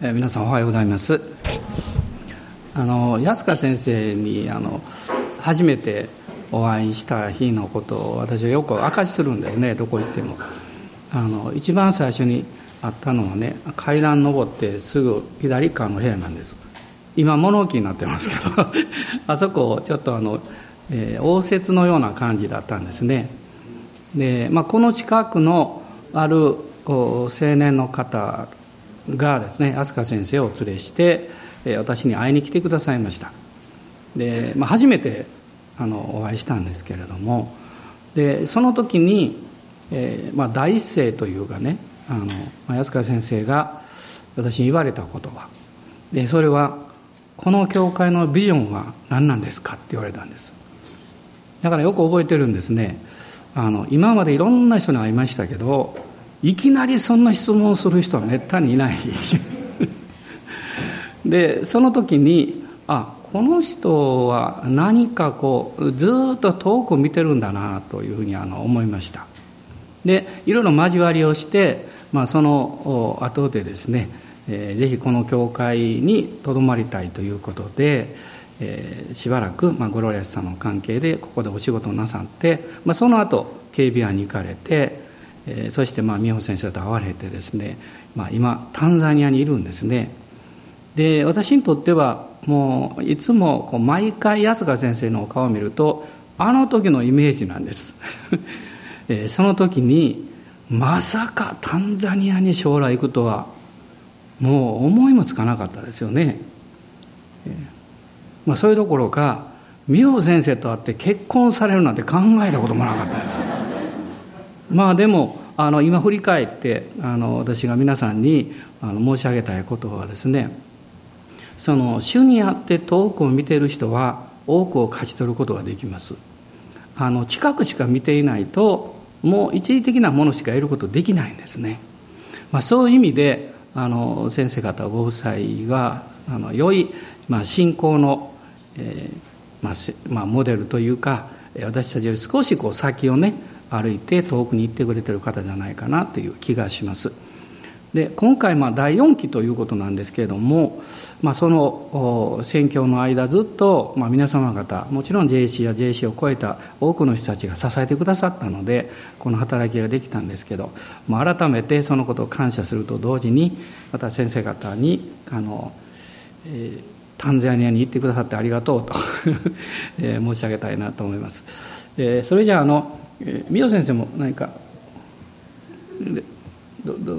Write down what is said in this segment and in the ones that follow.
えー、皆さんおはようございます。あの安川先生にあの初めてお会いした日のことを私はよく明かしするんですねどこ行っても。あの一番最初に会ったのはね階段登ってすぐ左側の部屋なんです。今物置になってますけど あそこちょっとあの、えー、応接のような感じだったんですね。で、まあ、この近くのある青年の方がですね飛鳥先生をお連れして私に会いに来てくださいました。で、まあ、初めてあのお会いしたんですけれどもでその時に、えーまあ、第一声というかねあの、まあ、安川先生が私に言われた言葉。でそれは「この教会のビジョンは何なんですか?」って言われたんです。だからよく覚えてるんですね。あの今までいろんな人に会いましたけどいきなりそんな質問をする人はめったにいない。でその時にあこの人は何かこうずっと遠く見てるんだなというふうにあの思いました。でいろいろ交わりをして、まあ、その後でですね、えー、ぜひこの教会にとどまりたいということで、えー、しばらく、まあ、ゴロリアスさんの関係でここでお仕事をなさって、まあ、その後警備班に行かれてえそしてまあ美穂先生と会われてですね、まあ、今タンザニアにいるんですね。で私にとってはもういつもこう毎回安川先生のお顔を見るとあの時のイメージなんです、えその時にまさかタンザニアに将来行くとはもう思いもつかなかったですよね、えまあ、そういうどころか美穂先生と会って結婚されるなんて考えたこともなかったです。まあでもあの今振り返ってあの私が皆さんにあの申し上げたいことはですねその主にあって遠くを見てる人は多くを勝ち取ることができます。あの近くしか見ていないともう一時的なものしか得ることできないんですね、まあ、そういう意味であの先生方ご夫妻があの良い、まあ、信仰の、えーまあまあ、モデルというか私たちより少しこう先をね歩いて遠くに行ってくれてる方じゃないかなという気がします。で今回まあ第4期ということなんですけれども、まあ、その選挙の間ずっとまあ皆様方もちろん JC や JC を超えた多くの人たちが支えてくださったのでこの働きができたんですけど、まあ、改めてそのことを感謝すると同時にまた先生方にあの、えー、タンザニアに行ってくださってありがとうと え申し上げたいなと思います。えー、それじゃあのえー、美代先生も何か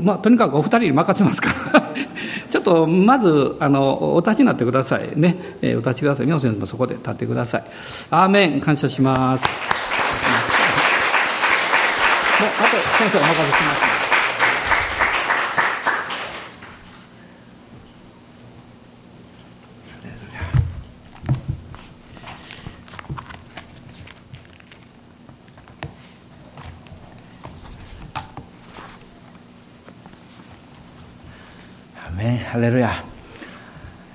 まあ、とにかくお二人に任せますから。ちょっとまずあのお立ちになってくださいね、えー、お立ちください。美代先生もそこで立ってください。アーメン感謝します。もうあと先生お任せします。ハレルヤ、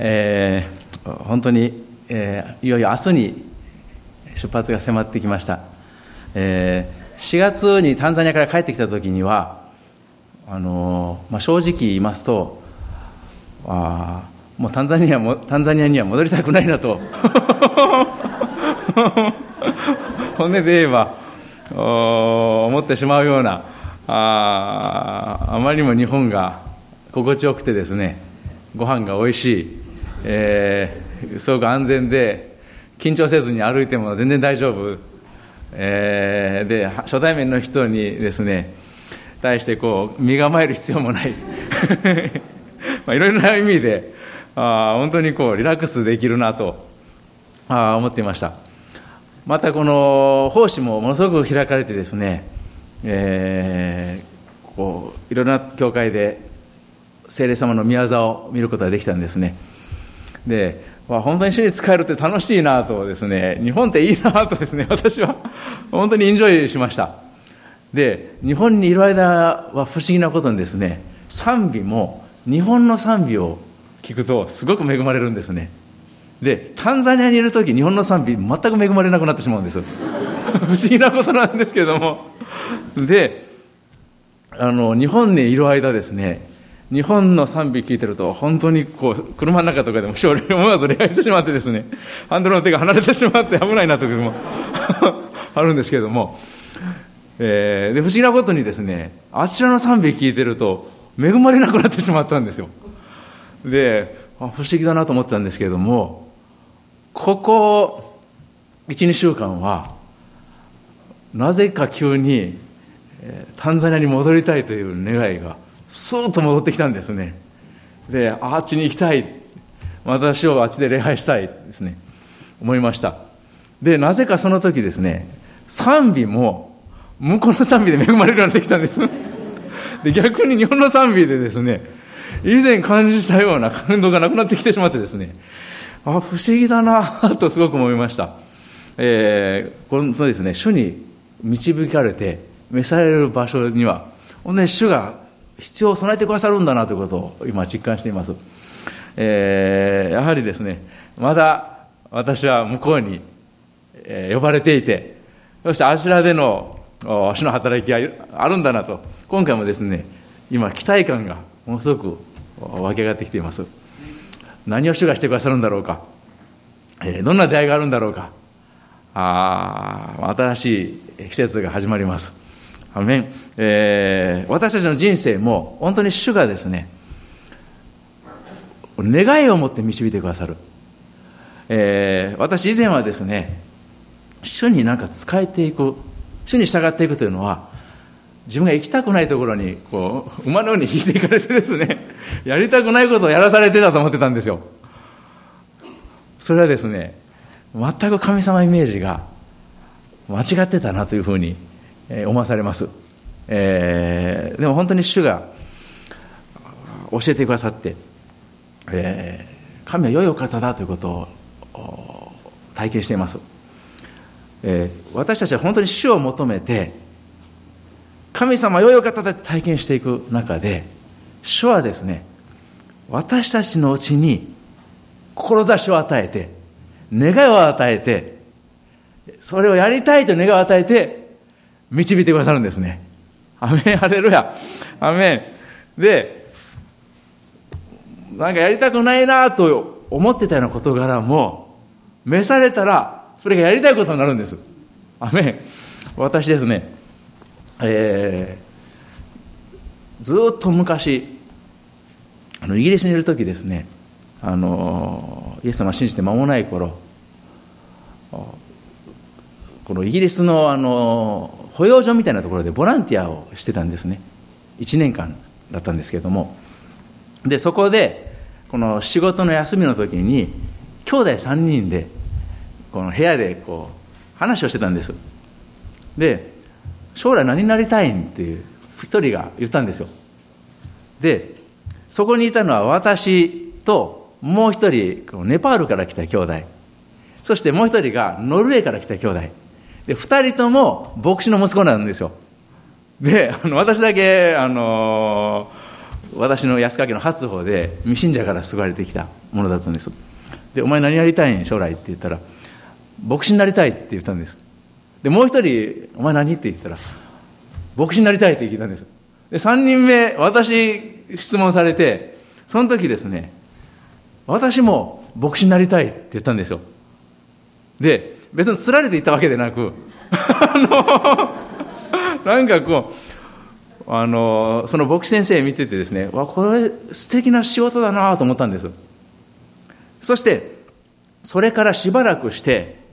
えー、本当に、えー、いよいよ明日に出発が迫ってきました、えー、4月にタンザニアから帰ってきた時にはあのまあ、正直言いますとあもうタンザニアもタンザニアには戻りたくないなと。本音で言えば思ってしまうようなああまりにも日本が心地よくてですねご飯が美味しい、えー、すごく安全で緊張せずに歩いても全然大丈夫、えー、で初対面の人にですね対してこう身構える必要もない。まあいろいろな意味であ本当にこうリラックスできるなとあ思っていました。またこの奉仕もものすごく開かれてですね、えー、こういろんな教会で聖霊様の宮沢を見ることができたんですね。で本当に主に使えるって楽しいなとですね日本っていいなとですね私は本当にエンジョイしました。で日本にいる間は不思議なことにですね賛美も日本の賛美を聞くとすごく恵まれるんですね。でタンザニアにいる時日本の賛美全く恵まれなくなってしまうんです。不思議なことなんですけども。であの日本にいる間ですね日本の賛美聞いてると、本当にこう、車の中とかでも思わず礼拝してしまってですね、ハンドルの手が離れてしまって危ないなという時も あるんですけれども、えー、で不思議なことにですね、あちらの賛美聞いてると、恵まれなくなってしまったんですよ。で、不思議だなと思ったんですけれども、ここ1、2週間は、なぜか急に、タンザニアに戻りたいという願いが、スーッと戻ってきたんですね。で、あっちに行きたい。私をあっちで礼拝したいですね。思いました。で、なぜかその時ですね、賛美も、向こうの賛美で恵まれるようになってきたんです。で、逆に日本の賛美でですね、以前感じたような感動がなくなってきてしまってですね、あ、不思議だなとすごく思いました。えー、このですね、主に導かれて、召される場所には、本当に主が必要を備えてくださるんだなということを今実感しています。えー、やはりですね、まだ私は向こうに、呼ばれていて、そしてあちらでの主の働きがあるんだなと、今回もですね、今期待感がものすごく湧き上がってきています。何を主がしてくださるんだろうか、えー、どんな出会いがあるんだろうか、あ新しい季節が始まります。アメ、えー、私たちの人生も本当に主がですね、願いを持って導いてくださる。えー、私以前はですね、主になんか仕えていく、主に従っていくというのは、自分が行きたくないところに、こう、馬のように引いていかれてですね、やりたくないことをやらされてたと思ってたんですよ。それはですね、全く神様イメージが間違ってたなというふうに思わされます。えー、でも本当に主が教えてくださって、えー、神は良いお方だということを体験しています。えー、私たちは本当に主を求めて神様良いお方だって体験していく中で主はですね私たちのうちに志を与えて願いを与えてそれをやりたいと願いを与えて導いてくださるんですね。アメンハレルヤ。アメン。でなんかやりたくないなと思ってたような事柄も召されたらそれがやりたいことになるんです。アメン。私ですねえー、ずっと昔あのイギリスにいる時ですねあのイエス様を信じて間もない頃このイギリスのあの保養所みたいなところでボランティアをしてたんですね。1年間だったんですけれども。でそこでこの仕事の休みの時に兄弟3人でこの部屋でこう話をしてたんです。で将来何になりたいんっていう一人が言ったんですよ。でそこにいたのは私ともう一人ネパールから来た兄弟。そしてもう一人がノルウェーから来た兄弟。で二人とも牧師の息子なんですよであの私だけあの私の安川家の初歩で未信者から救われてきたものだったんですでお前何やりたいん？将来って言ったら牧師になりたいって言ったんですで、もう一人、お前何って言ったら、牧師になりたいって聞いたんです。で、三人目、私、質問されて、その時ですね、私も牧師になりたいって言ったんですよ。で、別に釣られていたわけでなく、あの、なんかこう、あの、その牧師先生見ててですね、わ、これ素敵な仕事だなと思ったんです。そして、それからしばらくして、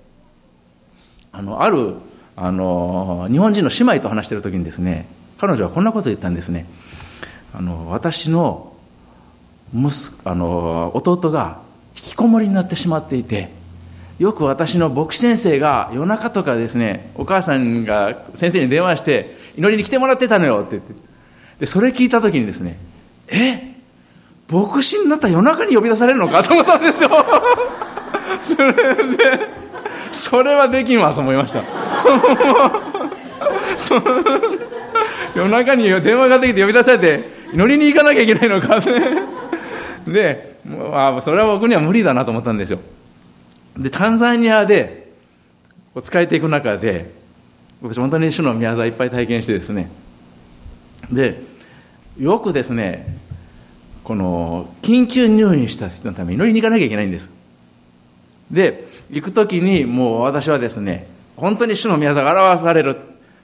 あのあるあの日本人の姉妹と話している時にですね彼女はこんなこと言ったんですねあの私の息あの弟が引きこもりになってしまっていてよく私の牧師先生が夜中とかですねお母さんが先生に電話して祈りに来てもらってたのよって言って。でそれ聞いた時にですねえ？牧師になったら夜中に呼び出されるのかと思ったんですよ。それでそれはできんわと思いました。夜中に電話ができて呼び出されて乗りに行かなきゃいけないのかでまあそれは僕には無理だなと思ったんですよ。でタンザニアで使えていく中で私本当に主の宮沢いっぱい体験してですね。でよくですねこの緊急入院した人のために祈りに行かなきゃいけないんです。で行く時にもう私はですね本当に主の宮沢が表される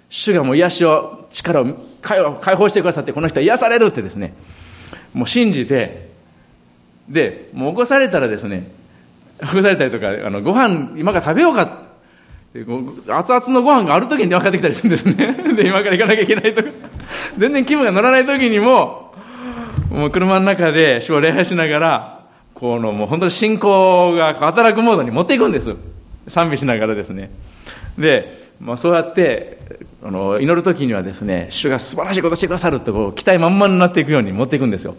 主がもう癒しを力を解放してくださってこの人は癒されるってですねもう信じてでもう起こされたらですね起こされたりとかあのご飯今から食べようか熱々のご飯がある時に電話かってきたりするんですね。で今から行かなきゃいけないとか。全然気分が乗らない時にももう車の中で主を礼拝しながらこのもう本当に信仰が働くモードに持っていくんです賛美しながらですね。で、まあ、そうやってあの祈る時にはですね主が素晴らしいことしてくださるってこう期待満々になっていくように持っていくんですよ。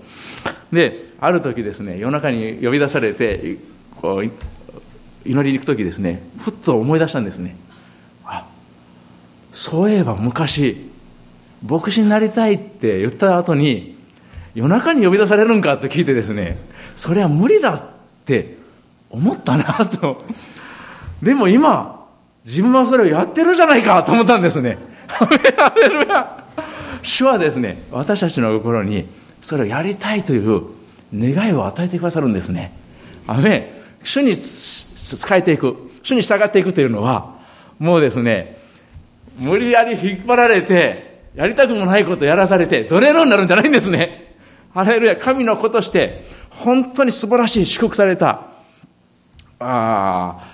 である時ですね夜中に呼び出されてこう祈りに行く時ですねふっと思い出したんですね。あそういえば昔牧師になりたいって言った後に夜中に呼び出されるんかと聞いてですねそれは無理だって思ったなと。でも今自分はそれをやってるじゃないかと思ったんですね。主はですね私たちの心にそれをやりたいという願いを与えてくださるんですね。アメ主に使えていく主に従っていくというのはもうですね無理やり引っ張られてやりたくもないことやらされて奴隷のになるんじゃないんですね。ハレルヤ神の子として本当に素晴らしい祝福された。ああ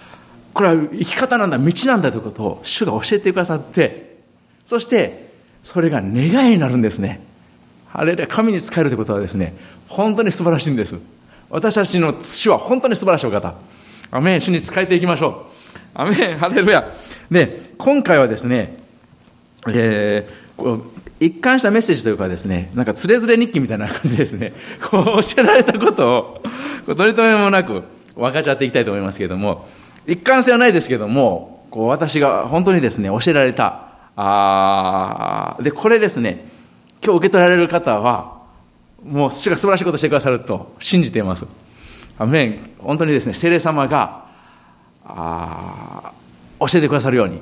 これは生き方なんだ道なんだということを主が教えてくださってそしてそれが願いになるんですね。ハレルヤ神に仕えるということはですね本当に素晴らしいんです。私たちの主は本当に素晴らしいお方。アメン。主に仕えていきましょう。アメン。ハレルヤ。で今回はですね、えー、一貫したメッセージというかですね、なんかつれづれ日記みたいな感じですね、こう教えられたことを、こう取り留めもなく分かち合っていきたいと思いますけれども、一貫性はないですけれども、こう私が本当にですね、教えられた、あで、これですね、今日受け取られる方は、もう主が素晴らしいことしてくださると信じています。アメン本当にですね、聖霊様が、あ教えてくださるように。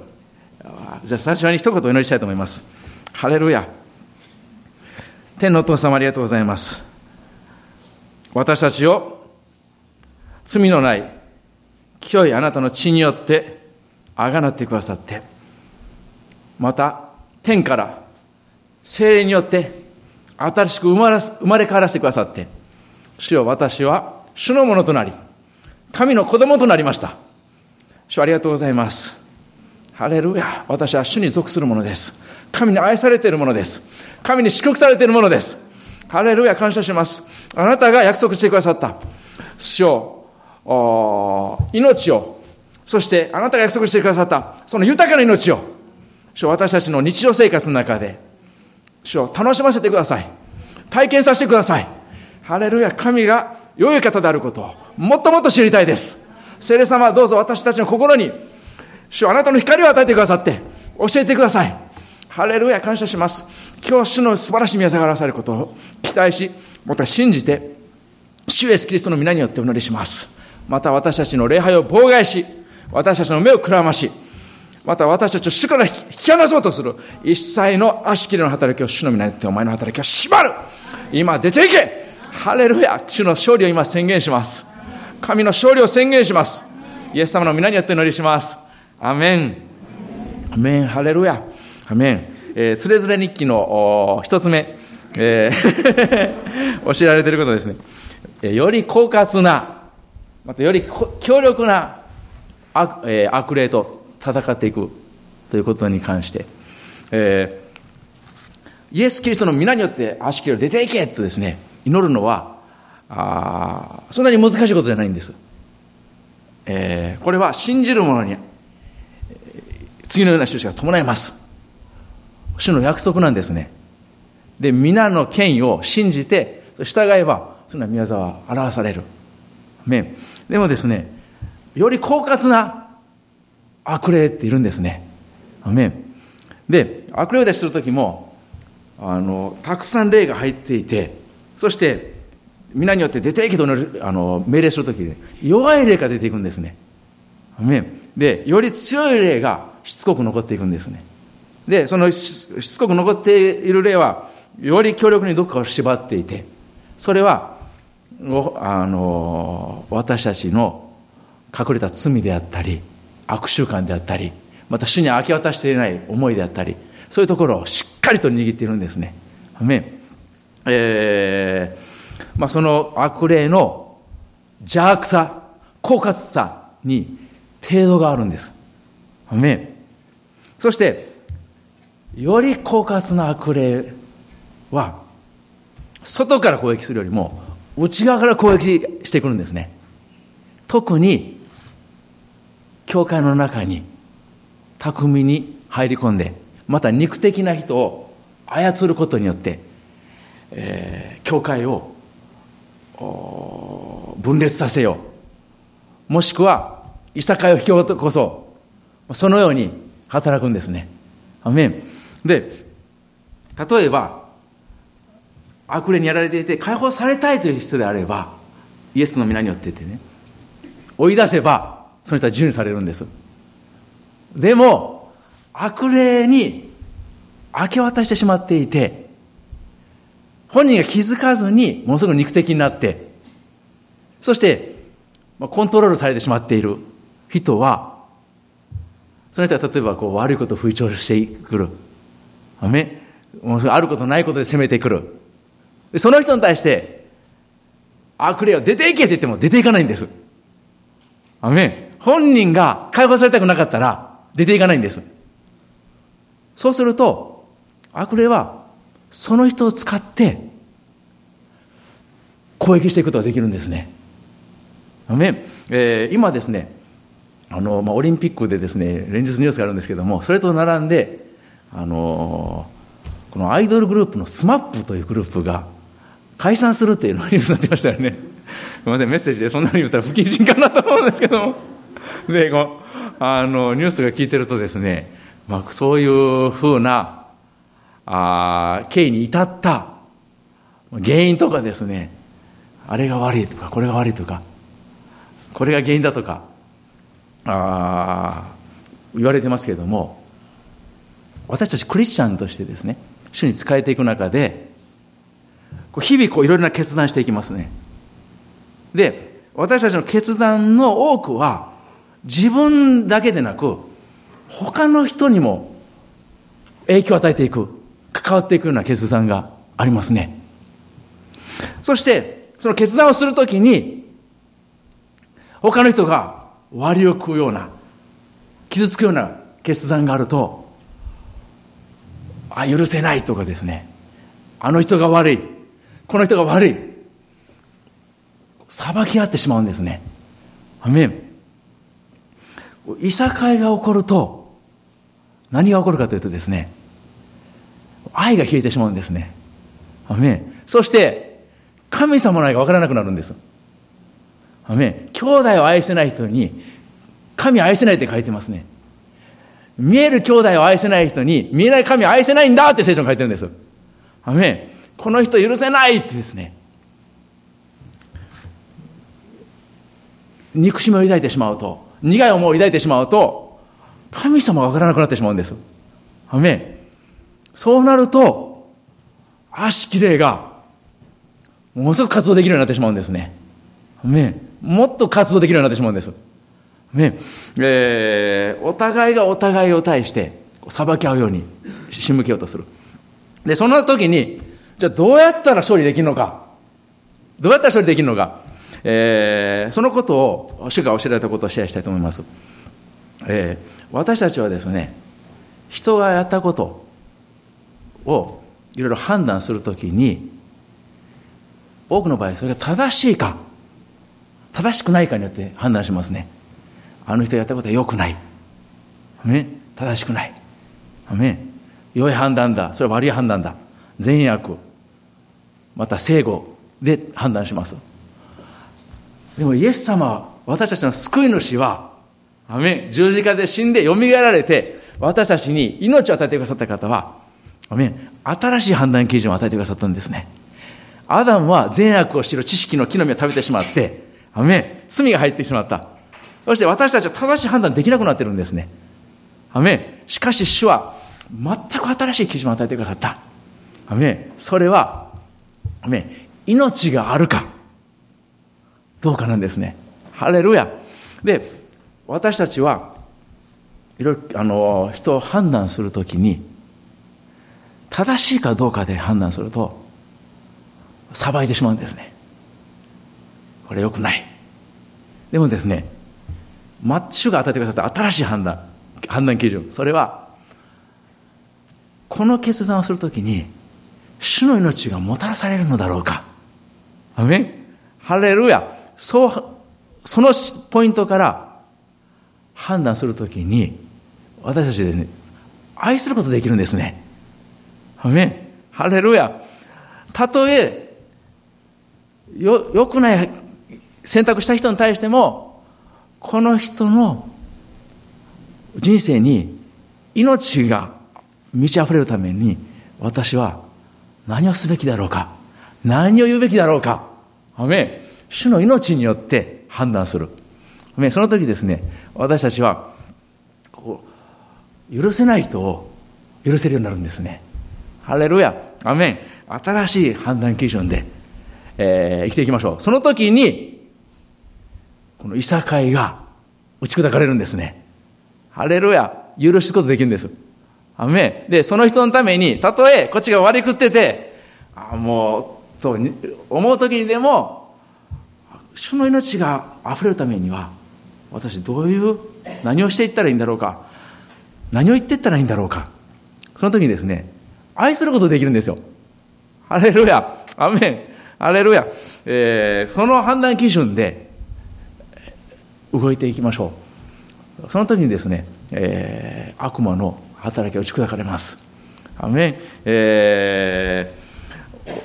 じゃあ最初に一言お祈りしたいと思います。ハレルヤ。天のお父様ありがとうございます。私たちを罪のない清いあなたの血によってあがなってくださって、また天から精霊によって新しく生まれ生まれ変わらせてくださって、主よ私は主のものとなり、神の子供となりました。主ありがとうございます。ハレルヤ。私は主に属するものです。神に愛されているものです。神に祝福されているものです。ハレルヤ感謝します。あなたが約束してくださった。主を、命を、そしてあなたが約束してくださったその豊かな命を、主私たちの日常生活の中で、主を楽しませてください。体験させてください。ハレルヤ、神が良い方であることをもっともっと知りたいです。聖霊様はどうぞ私たちの心に、主あなたの光を与えてくださって、教えてください。ハレルヤ感謝します。今日主の素晴らしい宮沢が表されることを期待し、また信じて、主イエスキリストの皆によってお祈りします。また私たちの礼拝を妨害し、私たちの目をくらまし、また私たちを主から引き離そうとする一切の足切りの働きを主の皆によってお前の働きを縛る今出ていけハレルヤ主の勝利を今宣言します。神の勝利を宣言します。イエス様の皆によって祈りします。アメン。アメン。ハレルヤ。アメン。えー、つれづれ日記の一つ目、えー 教えられていることですね。より狡猾な、またより強力な悪,、えー、悪霊と戦っていくということに関して、えー、イエス・キリストの皆によって足切りを出ていけとですね、祈るのは、あそんなに難しいことじゃないんです。えー、これは信じる者に次のような印が伴います。主の約束なんですね。で、皆の権威を信じて、従えば、その宮沢は表される。ね、でもですね、より狡猾な悪霊っているんですね。で、悪霊を出するときも、あの、たくさん霊が入っていて、そして、皆によって出ていけとあの命令するときで、弱い霊が出ていくんですね。で、より強い霊がしつこく残っていくんですね。で、そのしつこく残っている霊は、より強力にどこかを縛っていて、それはあの私たちの隠れた罪であったり悪習慣であったりまた主に明け渡していない思いであったりそういうところをしっかりと握っているんですね。えーまあ、その悪霊の邪悪さ狡猾さに程度があるんです。そしてより狡猾な悪霊は外から攻撃するよりも内側から攻撃してくるんですね。特に教会の中に巧みに入り込んでまた肉的な人を操ることによって、えー、教会を分裂させよう。もしくはいさかいを引き起こそう。そのように働くんですね。アメン。で例えば悪霊にやられていて解放されたいという人であればイエスの皆によってってね追い出せばその人は自由にされるんですでも悪霊に明け渡してしまっていて本人が気づかずにものすごく肉的になってそしてコントロールされてしまっている人はその人は例えばこう悪いことを吹聴してくる。ね、もうあることないことで責めてくる。その人に対して、悪霊を出ていけって言っても出ていかないんです。アメ本人が解放されたくなかったら出ていかないんです。そうすると、悪霊はその人を使って攻撃していくことができるんですね。えー、今ですね、あの、まあ、オリンピックでですね、連日ニュースがあるんですけども、それと並んで、あの、このアイドルグループの SMAP というグループが解散するっていうのがニュースになってましたよね。すみません、メッセージでそんなに言ったら不謹慎かなと思うんですけども。で、あの、ニュースが聞いてるとですね、まあ、そういうふうな、あ経緯に至った原因とかですね、あれが悪いとか、これが悪いとか、これが原因だとか、あ言われてますけれども私たちクリスチャンとしてですね主に仕えていく中で日々こういろいろな決断していきますね。で私たちの決断の多くは自分だけでなく他の人にも影響を与えていく関わっていくような決断がありますね。そしてその決断をするときに他の人が割を食うような傷つくような決断があるとあ許せないとかですね。あの人が悪い。この人が悪い。裁き合ってしまうんですね。アメン。いさかいが起こると何が起こるかというとですね愛が消えてしまうんですねアメそして神様の愛が分からなくなるんですアメ兄弟を愛せない人に、神愛せないって書いてますね。見える兄弟を愛せない人に、見えない神を愛せないんだって聖書に書いてるんです。アメこの人許せないってですね。憎しみを抱いてしまうと、苦い思いを抱いてしまうと、神様がわからなくなってしまうんです。アメそうなると、悪しき霊が、ものすごく活動できるようになってしまうんですね。ね、もっと活動できるようになってしまうんです。ね、えー、お互いがお互いを対して裁き合うように仕向けようとする。で、その時に、じゃあどうやったら勝利できるのか。どうやったら勝利できるのか。えー、そのことを主が教えられたことをシェアしたいと思います。えー、私たちはですね、人がやったことをいろいろ判断するときに、多くの場合それが正しいか正しくないかによって判断しますね。あの人やったことは良くない。ね正しくない。ね良い判断だ。それは悪い判断だ。善悪。また正誤で判断します。でもイエス様は私たちの救い主はアメ十字架で死んでよみがえられて私たちに命を与えてくださった方はアメ新しい判断基準を与えてくださったんですね。アダムは善悪を知る知識の木の実を食べてしまってアメ罪が入ってしまった。そして私たちは正しい判断できなくなってるんですね。アメしかし主は全く新しい基準を与えてくださった。アメそれは、アメ命があるか、どうかなんですね。ハレルヤ。で、私たちは、いろいろ、あの、人を判断するときに、正しいかどうかで判断すると、裁いてしまうんですね。これ良くない。でもですね、マッチュが与えてくださった新しい判断、判断基準。それは、この決断をするときに、主の命がもたらされるのだろうか。アメンハレルヤ。そう、そのポイントから判断するときに、私たちでね、愛することできるんですね。アメンハレルヤ。たとえ、よ、良くない選択した人に対しても、この人の人生に命が満ち溢れるために、私は何をすべきだろうか何を言うべきだろうかアメ主の命によって判断する。その時ですね、私たちは、許せない人を許せるようになるんですね。ハレルヤ。アメン。新しい判断基準で、えー、生きていきましょう。その時に、このいさかいが打ち砕かれるんですね。ハレルヤ。許すことできるんです。アメン。で、その人のために、たとえこっちが悪くってて、あもう、と思う時にでも、主の命が溢れるためには、私どういう、何をしていったらいいんだろうか。何を言っていったらいいんだろうか。その時にですね、愛することできるんですよ。ハレルヤ。アメン。ハレルヤ。えー、その判断基準で動いていきましょう。その時にですね、えー、悪魔の働きが打ち砕かれます。アメン。えー、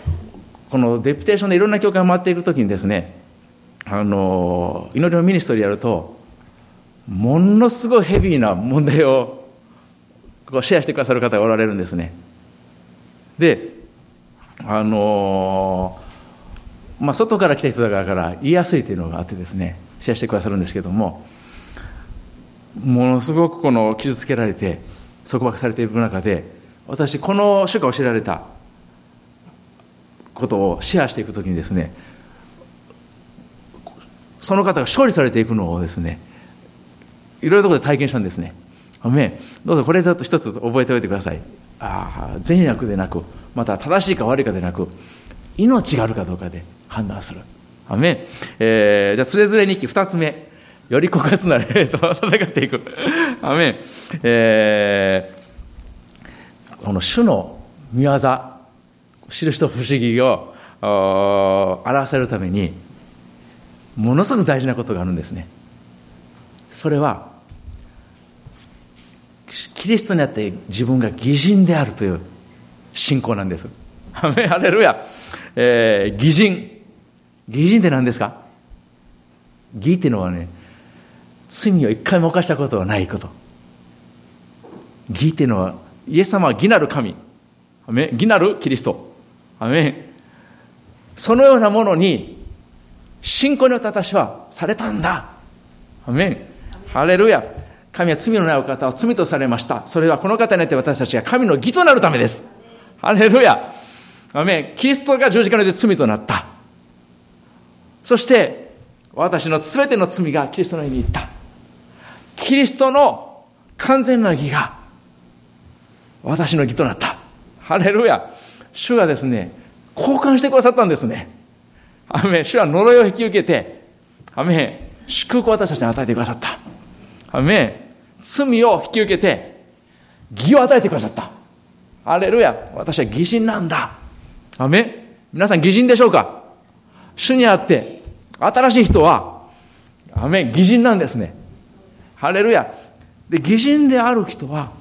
このデピテーションでいろんな教会を回っていく時にですね、あの、祈りのミニストリーやると、ものすごいヘビーな問題をこうシェアしてくださる方がおられるんですね。で、あのまあ、外から来た人だから言いやすいというのがあってですね、シェアしてくださるんですけども、ものすごくこの傷つけられて、束縛されていく中で、私、この主が教えられたことをシェアしていくときにですね、その方が勝利されていくのをですね、いろいろところで体験したんですね。めどうぞこれだと一つ覚えておいてください。ああ、善悪でなく、また正しいか悪いかでなく、命があるかどうかで判断する。アメえー、じゃあ、つれづれ日記二つ目。より枯渇な霊と 戦っていく。アメえー、この主の見業、印と不思議を表せるために、ものすごく大事なことがあるんですね。それは、キリストにあって自分が偽人であるという信仰なんです。ハレルヤ。えー、偽人。偽人って何ですか？義っていうのはね、罪を一回も犯したことはないこと。義っていうのは、イエス様は義なる神。義なるキリスト。アメそのようなものに、信仰によって私はされたんだ。アメン。ハレルヤ。神は罪のないお方を罪とされました。それはこの方によって私たちが神の義となるためです。ハレルヤ。アメン。キリストが十字架によって罪となった。そして、私の全ての罪がキリストの上に行った。キリストの完全な義が私の義となった。ハレルヤ。主がですね、交換してくださったんですね。アメン。主は呪いを引き受けて、アメン。祝福を私たちに与えてくださった。アメン。罪を引き受けて、義を与えてくださった。ハレルヤ。私は義人なんだ。アメン。皆さん義人でしょうか主にあって、新しい人は、アメン。義人なんですね。ハレルヤ。で、義人である人は、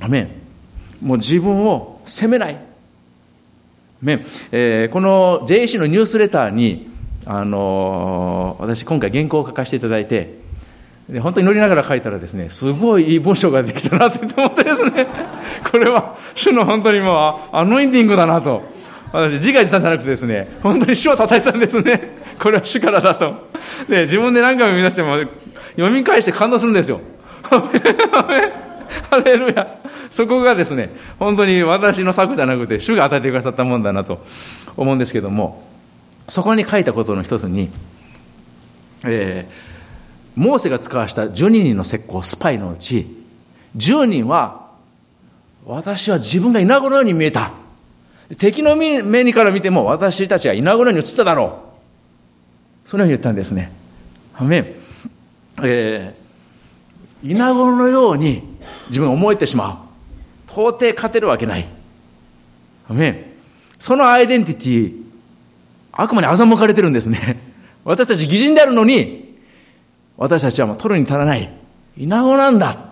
アメン。もう自分を責めない。メえー、この JAC のニュースレターに、あのー、私今回原稿を書かせていただいて、で本当に乗りながら書いたらですね、すごいいい文章ができたなって思ってですね、これは主の本当にもう、アノインティングだなと。私、自画自賛じゃなくてですね、本当に主を叩いたんですね。これは主からだと。で、自分で何回も見出しても、読み返して感動するんですよ。ハレルヤ。そこがですね、本当に私の策じゃなくて、主が与えてくださったもんだなと思うんですけども、そこに書いたことの一つに、えー、モーセが使わした12人の石膏、スパイのうち、10人は、私は自分が稲子のように見えた。敵の目にから見ても私たちは稲子のように映っただろう。そのように言ったんですね。はめ、えー、稲子のように自分思えてしまう。到底勝てるわけない。はめ、そのアイデンティティ、悪魔に欺かれてるんですね。私たち偽人であるのに、私たちはもう取るに足らない。稲子なんだ。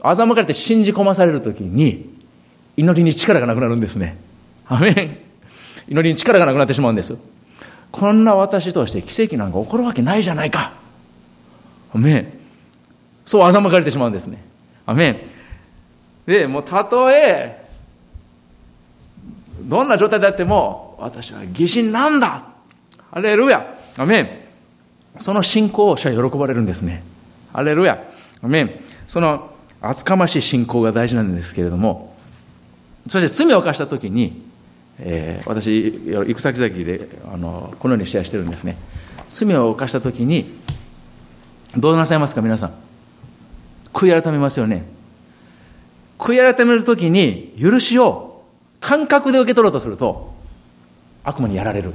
欺かれて信じ込まされるときに、祈りに力がなくなるんですね。アメン。祈りに力がなくなってしまうんです。こんな私として奇跡なんか起こるわけないじゃないか。アメン。そう欺かれてしまうんですね。アメン。で、もうたとえ、どんな状態であっても、私は疑心なんだ。アレルヤ。アメン。その信仰を主は喜ばれるんですね。アレルヤ。アメン。その厚かましい信仰が大事なんですけれども、そして罪を犯した時に、えー、私行く先々であのこのようにシェアしてるんですね罪を犯した時にどうなさいますか皆さん悔い改めますよね。悔い改める時に許しを感覚で受け取ろうとすると悪魔にやられる。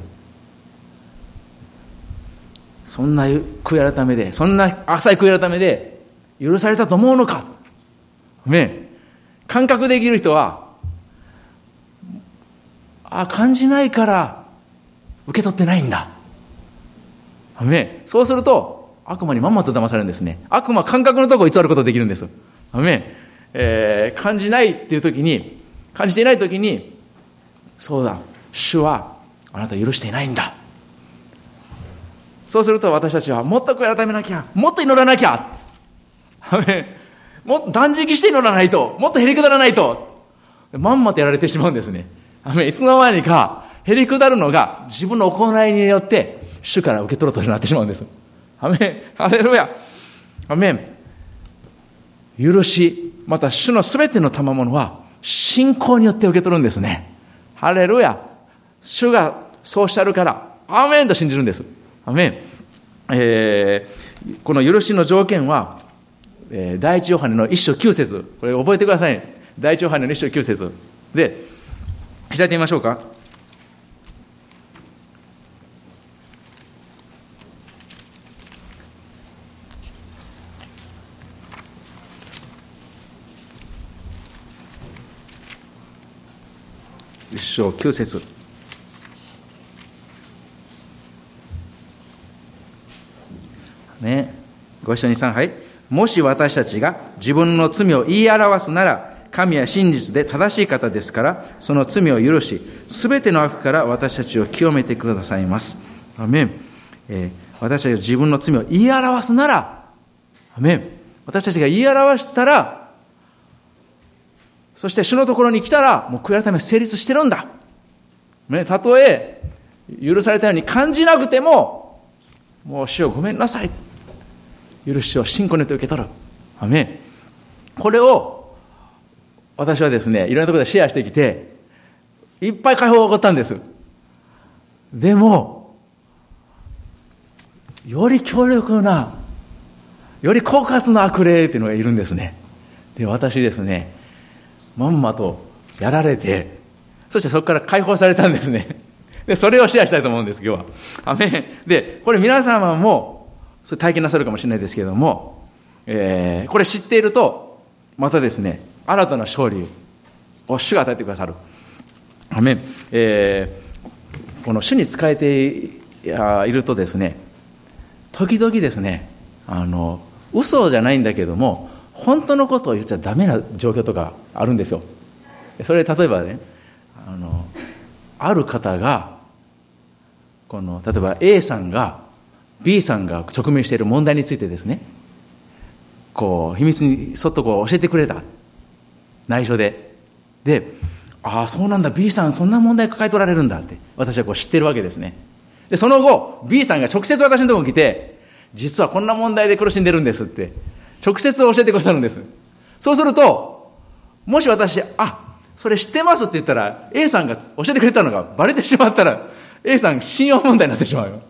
そんな悔い改めでそんな浅い悔い改めで許されたと思うのか。ね。感覚できる人はあ、感じないから受け取ってないんだ。ね、そうすると、悪魔にまんまと騙されるんですね。悪魔感覚のところを偽ることができるんです。ね、えー、感じないっていう時に、感じていない時に、そうだ、主はあなた許していないんだ。そうすると私たちはもっと悔い改めなきゃ、もっと祈らなきゃ。もっと断食して祈らないと、もっとへりくだらないと。まんまとやられてしまうんですね。いつの間にか、へりくだるのが自分の行いによって、主から受け取るとなってしまうんです。アメン。ハレルヤ。アメン。許し、また主のすべての賜物は、信仰によって受け取るんですね。ハレルヤ。主がそうおっしゃるから、アメンと信じるんです。アメン。えー、この許しの条件は、えー、第一ヨハネの一章九節これ覚えてください。第一ヨハネの一章九節で、開いてみましょうか。章九節ねご一緒にさんはいもし私たちが自分の罪を言い表すなら神は真実で正しい方ですから、その罪を許し、すべての悪から私たちを清めてくださいます。アメン。えー、私たちが自分の罪を言い表すなら、アメン。私たちが言い表したら、そして主のところに来たら、もう悔い改め成立してるんだ。ね、たとえ、許されたように感じなくても、もう主をごめんなさい。許しを信仰によって受け取る。アメ。これを私はですね、いろんなところでシェアしてきて、いっぱい解放が起こったんです。でも、より強力な、より狡猾な悪霊っていうのがいるんですね。で、私ですね、まんまとやられて、そしてそこから解放されたんですね。で、それをシェアしたいと思うんです、今日は。アメで、これ皆様も、それ体験なさるかもしれないですけれども、えー、これ知っていると、またですね、新たな勝利を主が与えてくださる。アメンえー、この主に仕えているとですね、時々ですね、あの、嘘じゃないんだけども、本当のことを言っちゃダメな状況とかあるんですよ。それ例えばね、あの、ある方が、この、例えば A さんが B さんが直面している問題についてですね、こう、秘密にそっとこう教えてくれた。内緒で。で、ああ、そうなんだ、B さんそんな問題抱えておられるんだって、私はこう知ってるわけですね。で、その後、B さんが直接私のところに来て、実はこんな問題で苦しんでるんですって、直接教えてくださるんです。そうすると、もし私、あ、それ知ってますって言ったら、A さんが教えてくれたのがバレてしまったら、A さん信用問題になってしまうよ。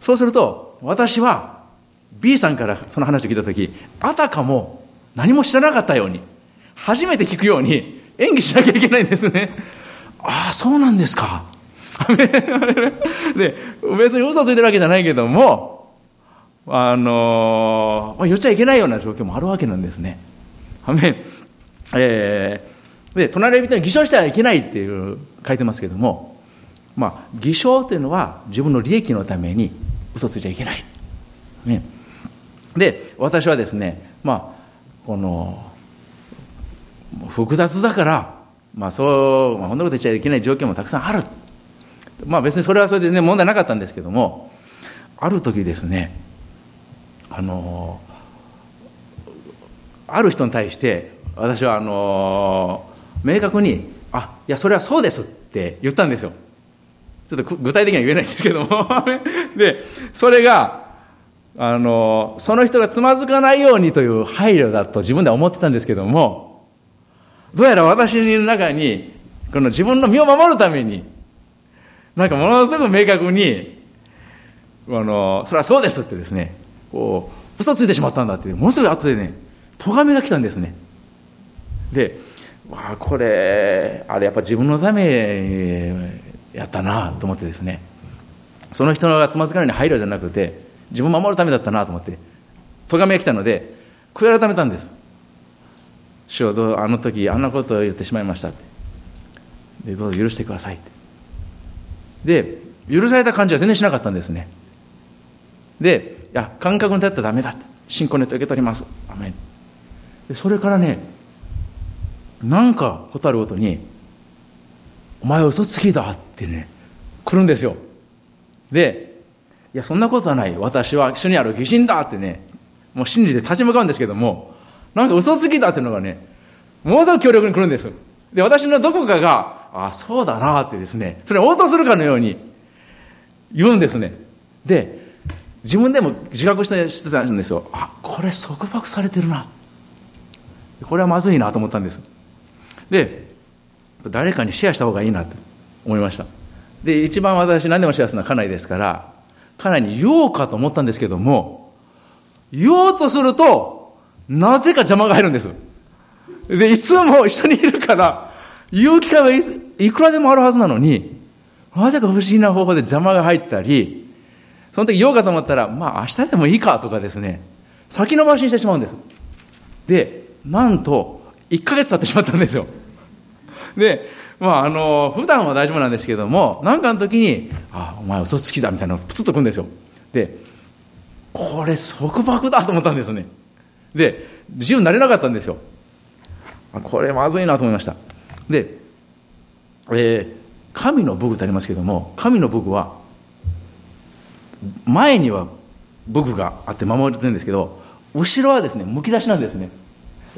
そうすると、私は B さんからその話を聞いたとき、あたかも何も知らなかったように、初めて聞くように演技しなきゃいけないんですね。ああ、そうなんですか。で、別に嘘ついてるわけじゃないけども、あのー、言っちゃいけないような状況もあるわけなんですね。はめ、えー、で、隣人に偽証してはいけないっていう書いてますけども、まあ、偽証というのは自分の利益のために嘘ついちゃいけない。ね。で、私はですね、まあ、この、複雑だから、まあそう、まあ、こんなこと言っちゃいけない状況もたくさんある。まあ別にそれはそれでね、問題なかったんですけども、ある時ですね、あの、ある人に対して、私はあの、明確に、あ、いや、それはそうですって言ったんですよ。ちょっと具体的には言えないんですけども で、それが、あの、その人がつまずかないようにという配慮だと自分では思ってたんですけども、どうやら私の中に、この自分の身を守るために、なんかものすごく明確に、あの、それはそうですってですね、こう、嘘ついてしまったんだって、ものすごい後でね、咎めが来たんですね。で、わあ、これ、あれやっぱ自分のためやったなと思ってですね、その人がつまずかないに配慮じゃなくて、自分を守るためだったなと思って咎めが来たので悔い改めたんです。主よどうあの時あんなことを言ってしまいましたって。でどうぞ許してくださいって。で許された感じは全然しなかったんですね。でや感覚に立ったらダメだ信仰ネット受け取りますアメでそれからねなんかことあるごとに「お前嘘つきだ」ってね来るんですよでいや、そんなことはない。私は主にある疑心だってね、もう真理で立ち向かうんですけども、なんか嘘つきだっていうのがね、ものすごく強力に来るんです。で、私のどこかが、ああ、そうだなってですね、それ応答するかのように言うんですね。で、自分でも自覚してしてたんですよ。あ、これ束縛されてるな。これはまずいなと思ったんです。で、誰かにシェアした方がいいなと思いました。で、一番私何でもシェアするのは家内ですから、彼に言おうかと思ったんですけども、言おうとすると、なぜか邪魔が入るんです。で、いつも一緒にいるから、言う機会はいくらでもあるはずなのに、なぜか不思議な方法で邪魔が入ったり、その時言おうかと思ったら、まあ明日でもいいかとかですね、先延ばしにしてしまうんです。で、なんと、1ヶ月経ってしまったんですよ。で、まあ、あの、普段は大丈夫なんですけども、なんかの時に、あ、お前嘘つきだみたいなのプツッとくんですよ。で、これ束縛だと思ったんですよね。で、自由になれなかったんですよ。これまずいなと思いました。で、えー、神の武具ってありますけども、神の武具は、前には武具があって守れてるんですけど、後ろはですね、むき出しなんですね。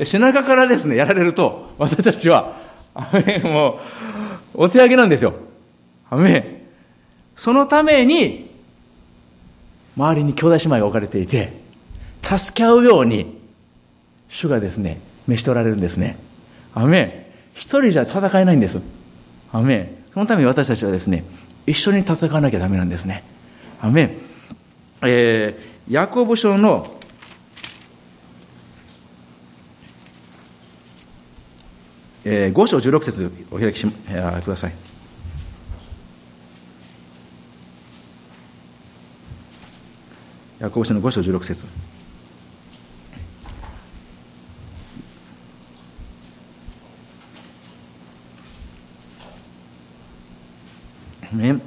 背中からですね、やられると、私たちはアメもう、お手上げなんですよ。アメそのために、周りに兄弟姉妹が置かれていて、助け合うように、主がですね、召しておられるんですね。アメ一人じゃ戦えないんです。アメそのために私たちはですね、一緒に戦わなきゃダメなんですね。アメえー、ヤコブ書のえー、5章16節お開きし、えー、ください。ヤコブ書の5章16節。ね、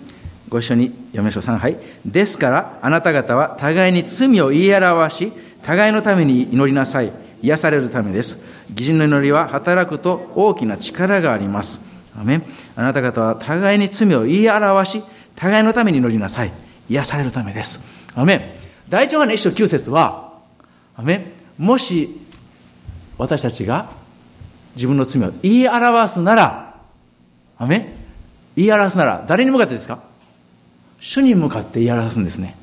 ご一緒に読みましょう。3杯。ですから、あなた方は互いに罪を言い表し、互いのために祈りなさい。癒されるためです。義人の祈りは働くと大きな力があります。アメあなた方は互いに罪を言い表し、互いのために祈りなさい。癒されるためです。アメ第一ヨハネ一章九節は、アメもし私たちが自分の罪を言い表すなら、アメ言い表すなら誰に向かってですか？主に向かって言い表すんですね。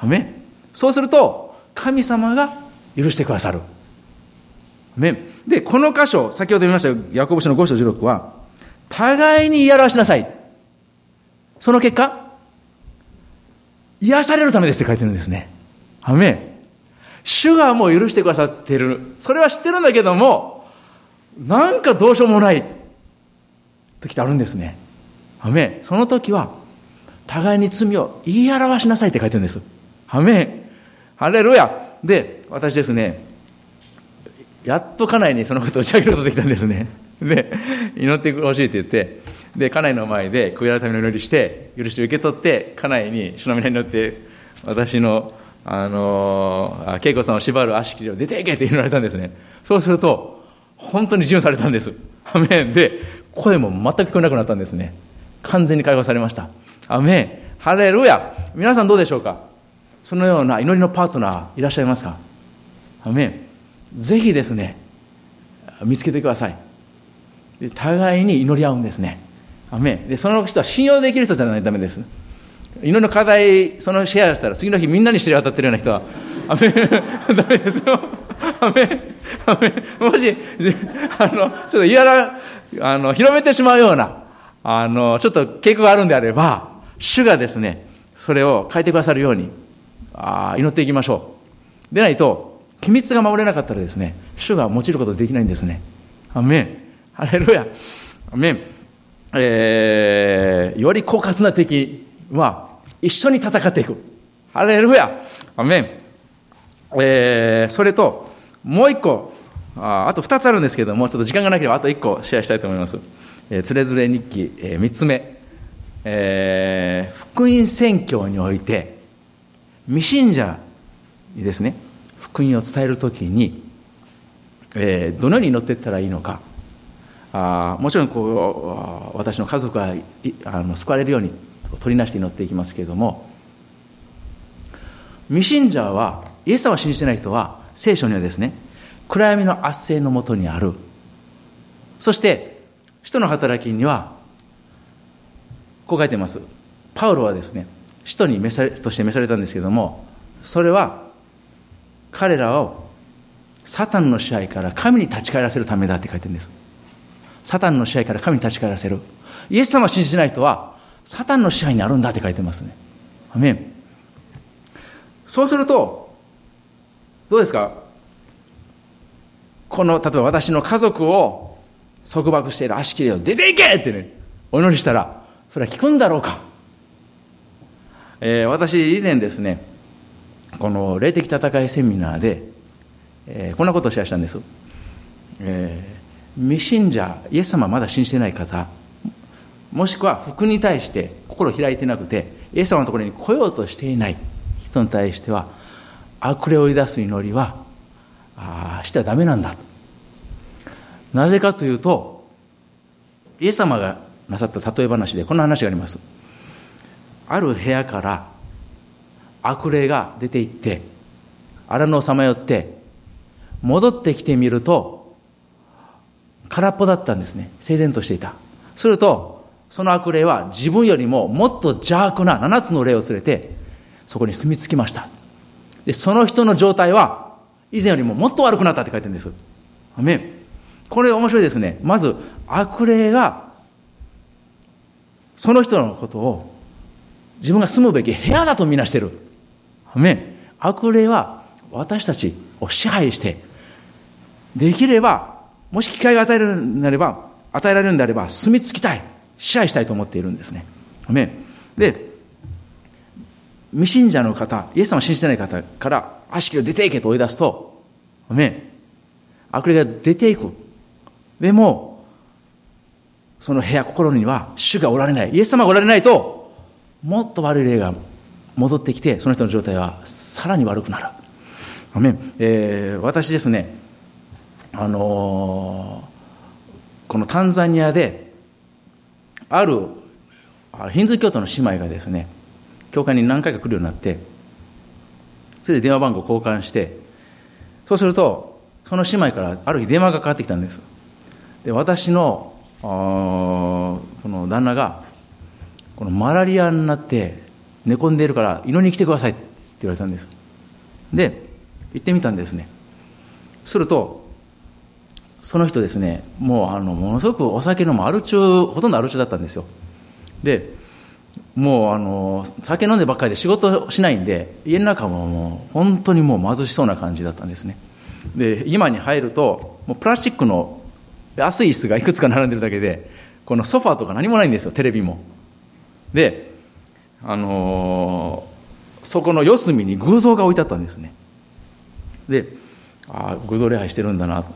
アメそうすると、神様が許してくださる。で、この箇所、先ほど言いましたヤコブ書の5章16は、互いに言い表しなさい。その結果、癒されるためですって書いてるんですね。アメ。主がもう許してくださってる。それは知ってるんだけども、なんかどうしようもない時ってあるんですね。アメ。その時は、互いに罪を言い表しなさいって書いてるんです。アメン。ハレルヤ。で、私ですね、やっと家内にそのことを打ち上げることができたんですね。で、祈ってほしいって言って、で、家内の前で悔い改めの祈りして、許しを受け取って、家内に主の皆に乗って、私の、あの、恵子さんを縛る足切りを出ていけって言われたんですね。そうすると、本当に自由されたんです。アメン。で、声も全く聞こえなくなったんですね。完全に解放されました。アメン。ハレルヤ。皆さんどうでしょうか？そのような祈りのパートナーいらっしゃいますか？アメン。ぜひですね、見つけてください。で互いに祈り合うんですね。アメンでその人は信用できる人じゃないとダメです。祈りの課題、そのシェアしたら次の日みんなに知り渡ってるような人は、アメン、ダメですよ。アメン、アメン、もし、あの、ちょっと嫌な、あの、広めてしまうような、あの、ちょっと傾向があるんであれば、主がですね、それを変えてくださるように、あ祈っていきましょう。でないと、機密が守れなかったらですね、主が用いることできないんですね。アメン。ハレルヤ。アメン。えー、より狡猾な敵は一緒に戦っていく。ハレルヤ。アメン。えー、それと、もう一個、ああと二つあるんですけども、ちょっと時間がなければあと一個シェアしたいと思います。えー、つれづれ日記、えー、三つ目。えー、福音宣教において、未信者にですね、福音を伝えるときに、えー、どのように祈っていったらいいのか。あもちろんこう私の家族があの救われるように取りなして祈っていきますけれども未信者はイエス様を信じてない人は聖書にはですね暗闇の圧政のもとにあるそして使徒の働きにはこう書いてますパウロはですね使徒に召されとして召されたんですけどもそれは彼らをサタンの支配から神に立ち返らせるためだって書いてるんですサタンの支配から神に立ち返らせる。イエス様を信じない人は、サタンの支配にあるんだって書いてますね。アメン。そうすると、どうですか？この、例えば私の家族を束縛している足切りを出ていけってね、お祈りしたら、それは聞くんだろうか？えー、私以前ですね、この霊的戦いセミナーで、えー、こんなことをシェアしたんです。えー未信者イエス様まだ信じてない方もしくは福に対して心を開いてなくてイエス様のところに来ようとしていない人に対しては悪霊を追い出す祈りはあしてはダメなんだなぜかというとイエス様がなさった例え話でこんな話がありますある部屋から悪霊が出て行って荒野をさまよって戻ってきてみると空っぽだったんですね。整然としていた。すると、その悪霊は自分よりももっと邪悪な7つの霊を連れて、そこに住み着きました。で、その人の状態は、以前よりももっと悪くなったって書いてるんです。アメン。これ面白いですね。まず、悪霊が、その人のことを、自分が住むべき部屋だとみなしてる。アメン。悪霊は私たちを支配して、できればもし機会が与えられるんであれば、与えられるんであれば、住み着きたい、支配したいと思っているんですね。で、未信者の方、イエス様を信じてない方から悪しきを出ていけと追い出すと、悪霊が出ていく。でも、その部屋、心には主がおられない。イエス様がおられないと、もっと悪い霊が戻ってきて、その人の状態はさらに悪くなる。えー、私ですね、あのこのタンザニアであるヒンズー教徒の姉妹がですね教会に何回か来るようになってそれで電話番号交換してそうするとその姉妹からある日電話がかかってきたんですで私のこの旦那がこのマラリアになって寝込んでいるから祈りに来てくださいって言われたんです。で行ってみたんですね。するとその人ですねもうあのものすごくお酒のもアル中ほとんどアル中だったんですよ。でもうあの酒飲んでばっかりで仕事しないんで家の中ももう本当にもう貧しそうな感じだったんですね。で今に入るともうプラスチックの安い椅子がいくつか並んでるだけでこのソファーとか何もないんですよテレビも。であのー、そこの四隅に偶像が置いてあったんですね。でああ偶像礼拝してるんだな。と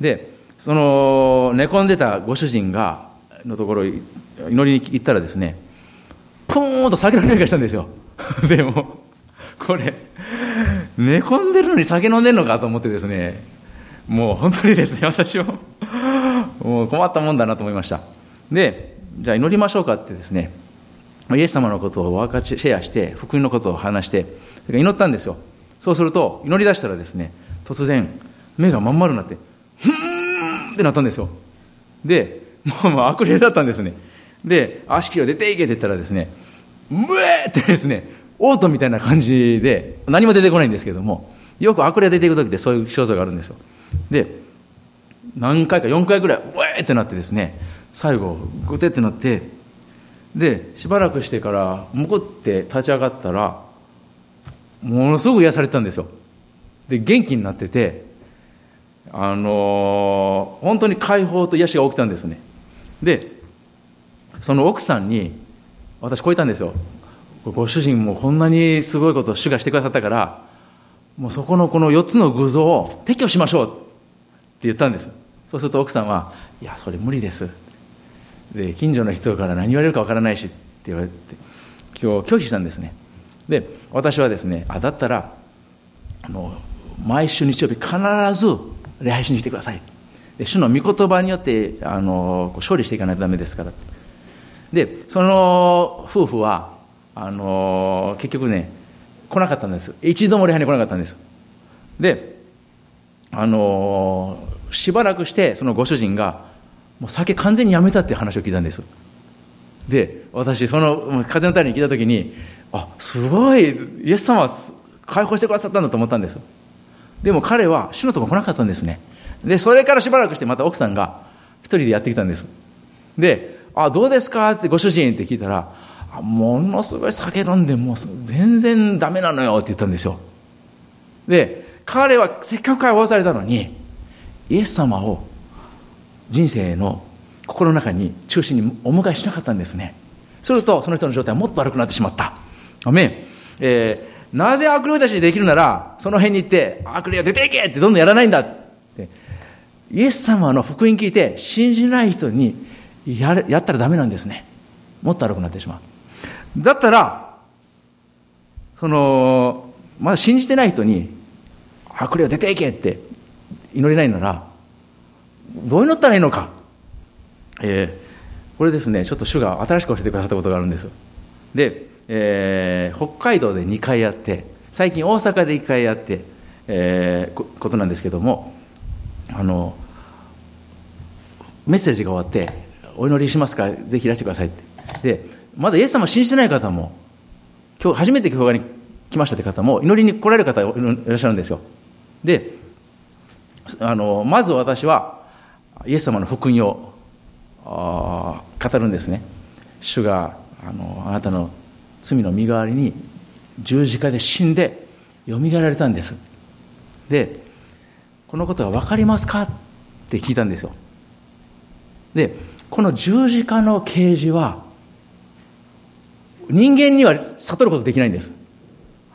でその寝込んでたご主人がのところ祈りに行ったらですねプーンと酒の匂いがしたんですよ。でもこれ寝込んでるのに酒飲んでるのかと思ってですねもう本当にですね私ももう困ったもんだなと思いました。でじゃあ祈りましょうかってですねイエス様のことを分かちシェアして福音のことを話して祈ったんですよ。そうすると祈り出したらですね突然目がまん丸になってふーんってなったんですよ。でもうもう悪霊だったんですね。で足切りを出ていけって言ったらですねムエーってですねオートみたいな感じで何も出てこないんですけどもよく悪霊出ていく時ってそういう症状があるんですよ。で何回か4回ぐらいウェーってなってですね最後グテってなってでしばらくしてから向こって立ち上がったらものすごく癒されてたんですよ。で元気になっててあのー、本当に解放と癒しが起きたんですね。でその奥さんに私こう言ったんですよ。ご主人もこんなにすごいことを主がしてくださったからもうそこのこの4つの偶像を撤去しましょうって言ったんです。そうすると奥さんは「いやそれ無理です」で近所の人から何言われるかわからないしって言われて今日拒否したんですね。で私はですねあだったらあの毎週日曜日必ず礼拝しに来てください。で主の御言葉によってあの勝利していかないとダメですから。でその夫婦はあの結局ね来なかったんです。一度も礼拝に来なかったんです。であのしばらくしてそのご主人がもう酒完全にやめたって話を聞いたんです。で私その風の谷に来た時にあすごいイエス様は解放してくださったんだと思ったんです。でも彼は主のとこ来なかったんですね。でそれからしばらくしてまた奥さんが一人でやってきたんです。で「あどうですか?」ってご主人って聞いたら「ものすごい酒飲んでもう全然ダメなのよ」って言ったんですよ。で彼はせっかく解放されたのにイエス様を人生の心の中に中心にお迎えしなかったんですね。するとその人の状態はもっと悪くなってしまった。アメン、えー、なぜ悪霊たちでできるならその辺に行って悪霊は出ていけってどんどんやらないんだって。イエス様の福音聞いて信じない人にややったらダメなんですね。もっと悪くなってしまう。だったらそのまだ信じてない人に悪霊を出ていけって祈れないならどう祈ったらいいのか、えー、これですねちょっと主が新しく教えてくださったことがあるんです。で、えー、北海道で2回やって最近大阪で1回やって、えー、ことなんですけどもあのメッセージが終わって「お祈りしますからぜひいらしてください」って。でまだイエス様信じてない方も今日初めて教会に来ましたって方も祈りに来られる方いらっしゃるんですよ。であのまず私はイエス様の福音を語るんですね。主があのあなたの罪の身代わりに十字架で死んでよみがえられたんです。でこのことが分かりますかって聞いたんですよ。でこの十字架の啓示は人間には悟ることできないんです。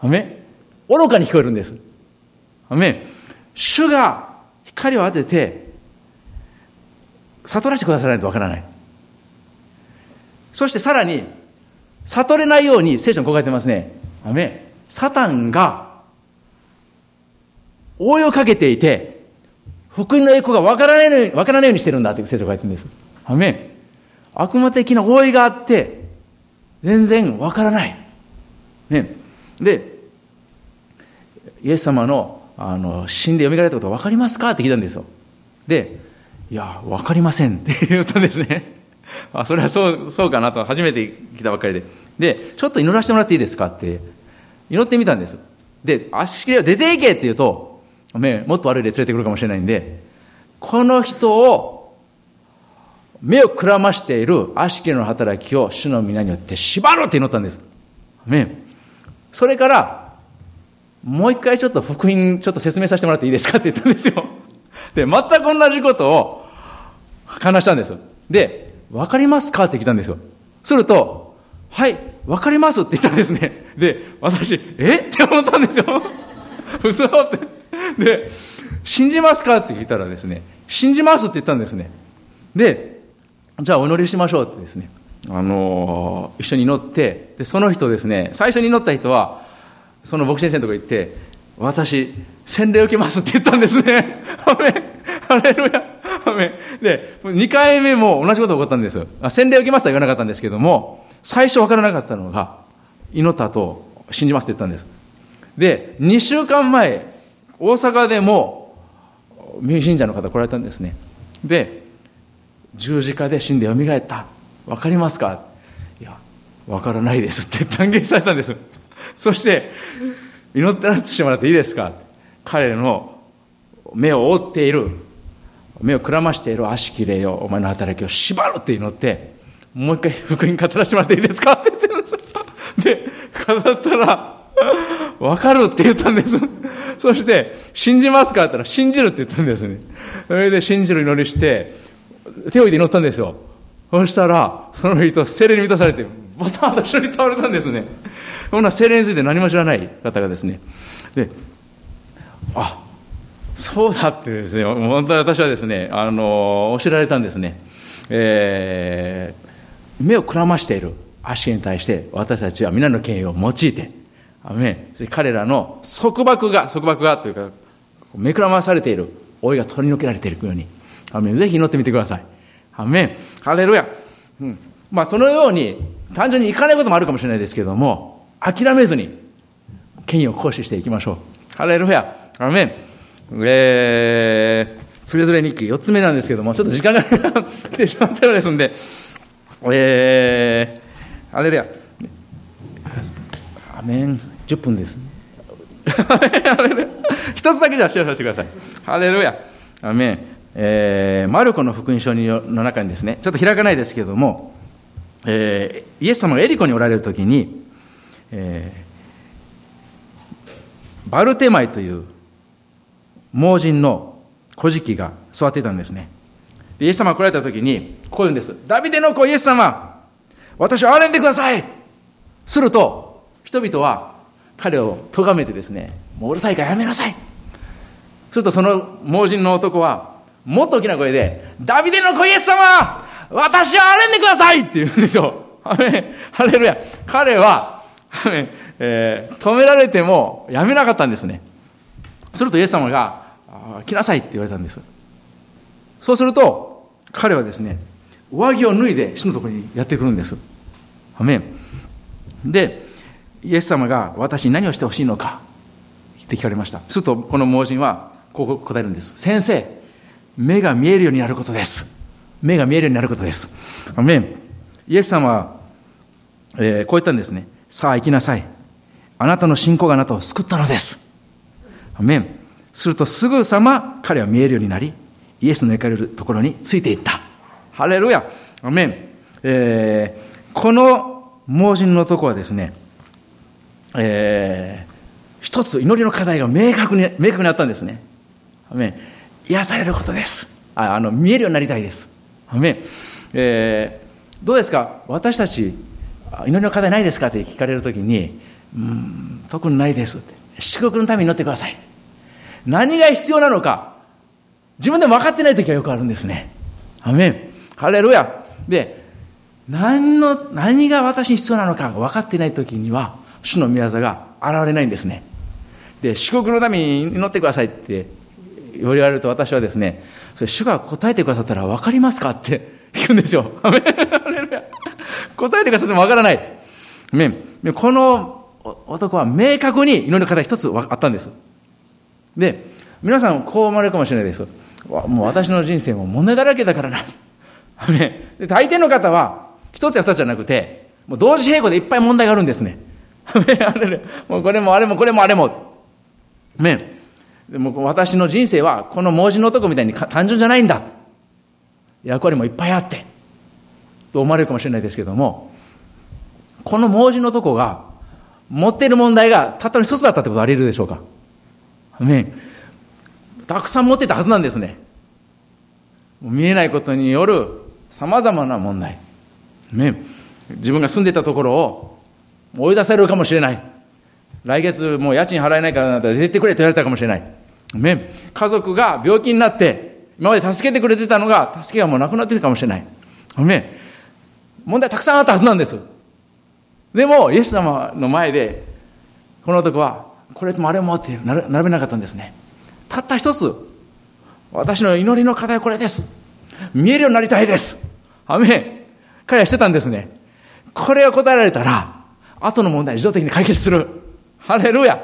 アメ愚かに聞こえるんです。アメ主が光を当てて悟らせてくださらないとわからない。そしてさらに、悟れないように聖書にこう書かれてますね。アメサタンが応用かけていて、福音の栄光がわからないように、わからないようにしてるんだって聖書が書いてるんです。アメ悪魔的な覆いがあって、全然わからない。ね。で、イエス様のあの死んで蘇られたこと分かりますか？って聞いたんですよ。で、いや、わかりませんって言ったんですね。あそれはそうそうかなと、初めて来たばっかりで。で、ちょっと祈らせてもらっていいですか？って祈ってみたんです。で、足切りを出ていけって言うと、もっと悪い例連れてくるかもしれないんで、この人を目をくらましている悪しきの働きを主の皆によって縛るって祈ったんです。ね。それから、もう一回ちょっと福音ちょっと説明させてもらっていいですかって言ったんですよ。で、全く同じことを話したんです。で、わかりますか？って聞いたんですよ。すると、はい、わかりますって言ったんですね。で、私、え？って思ったんですよ。嘘って。で、信じますか？って聞いたらですね、信じますって言ったんですね。で、じゃあお祈りしましょうってですね、あのー、一緒に祈って、で、その人ですね、最初に祈った人は、その牧師先生のとこ行って、私、洗礼受けますって言ったんですね。アメハレルヤ。アメで、2回目も同じことが起こったんです。洗礼受けますとは言わなかったんですけども、最初分からなかったのが、祈った後、信じますって言ったんです。で、2週間前、大阪でも名、信者の方来られたんですね。で、十字架で死んで蘇った。わかりますか？いや、わからないですって断言されたんです。そして、祈ってなってしてもらっていいですか？彼の目を覆っている、目をくらましている悪しき霊よ、お前の働きを縛るって祈って、もう一回福音語らせてもらっていいですか？って言ってるんですよ。で、語ったら、わかるって言ったんです。そして、信じますか？って言ったら、信じるって言ったんですね。それで信じる祈りして、手を置いて祈ったんですよ。そしたら、その人、精霊に満たされてる、また私に倒れたんですね。そんな精霊について何も知らない方がですね。で、あ、そうだってですね、本当に私はですね、あの、教えられたんですね。えー、目をくらましている足に対して私たちは皆の権威を用いて、アメ彼らの束縛が、束縛がというか、めくらまされている老いが取り除けられているように、アメぜひ祈ってみてください。アメハレルヤ。うん。まあ、そのように、単純に行かないこともあるかもしれないですけども、諦めずに、権威を行使していきましょう。ハレルヤ。アメン。えー、つれづれ日記、4つ目なんですけども、ちょっと時間が来てしまったようですんで、えー、ハレルヤ。アメン。10分です。一つだけじゃシェアさせてください。ハレルヤ。アメン。えー、マルコの福音書の中にですね、ちょっと開かないですけれども、えー、イエス様がエリコにおられるときに、えー、バルテマイという盲人の小敷が座っていたんですねで。イエス様が来られたときに、こう言うんです。ダビデの子イエス様、私を憐れんでくださいすると、人々は彼を咎めてですね、もううるさいからやめなさいするとその盲人の男は、もっと大きな声で、ダビデの子イエス様私を憐れんでくださいって言うんですよ。あれハレルヤ。彼は、えー、止められてもやめなかったんですね。するとイエス様が、来なさいって言われたんです。そうすると、彼はですね、上着を脱いで死のところにやってくるんです。アメン。で、イエス様が私に何をしてほしいのかって聞かれました。すると、この盲人はこう答えるんです。先生、目が見えるようになることです。目が見えるようになることです。アメン。イエス様は、えー、こう言ったんですね。さあ行きなさい。あなたの信仰があなたを救ったのです。アメン。するとすぐさま彼は見えるようになり、イエスの行かれるところについていった。ハレルヤ。アメン。えー、この盲人の男はですね、えー、一つ祈りの課題が明確に、明確にあったんですね。アメン。癒されることです。ああの見えるようになりたいです。アメえー、どうですか？私たち、祈りの課題ないですか？って聞かれるときに、うん、特にないですって。祝福のために祈ってください。何が必要なのか、自分でも分かってないときはよくあるんですね。アメン。ハレルヤ。で、何の、何が私に必要なのか分かってないときには、主の御業が現れないんですね。で、祝福のために祈ってくださいって言われると私はですね、それ主が答えてくださったら分かりますかって 聞くんですよ。答えてくださっても分からない。この男は明確に祈りの課題一つあったんです。で、皆さんこう思われるかもしれないです。もう私の人生も問題だらけだからな。で大抵の方は一つや二つじゃなくて、もう同時並行でいっぱい問題があるんですね。もうこれもあれもこれもあれも。ね。でも私の人生はこの盲人の男みたいに単純じゃないんだ。役割もいっぱいあって、と思われるかもしれないですけども、この盲人の男が持っている問題がたったの一つだったってことはあり得るでしょうか？ねたくさん持ってたはずなんですね。見えないことによる様々な問題。ね、自分が住んでたところを追い出されるかもしれない。来月もう家賃払えないから出てってくれと言われたかもしれない。ね、家族が病気になって、今まで助けてくれてたのが、助けがもうなくなってるかもしれない。ね、問題たくさんあったはずなんです。でも、イエス様の前で、この男は、これもあれもって並べなかったんですね。たった一つ、私の祈りの課題はこれです。見えるようになりたいです。アメ。彼はしてたんですね。これを答えられたら、後の問題自動的に解決する。ハレルヤ。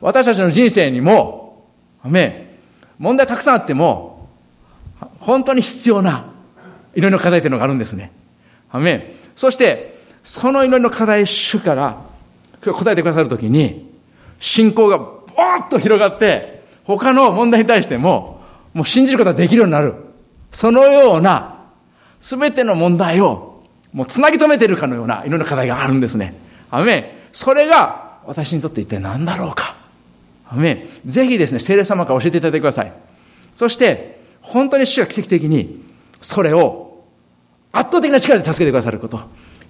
私たちの人生にも、アメ。問題たくさんあっても、本当に必要な祈りの課題というのがあるんですね。アメ。そして、その祈りの課題主から答えてくださるときに、信仰がボーッと広がって、他の問題に対しても、もう信じることができるようになる。そのような、すべての問題を、もうつなぎ止めてるかのような祈りの課題があるんですね。アメ。それが、私にとって一体何だろうか？アメン。ぜひですね、聖霊様から教えていただいてください。そして、本当に主が奇跡的に、それを、圧倒的な力で助けてくださること。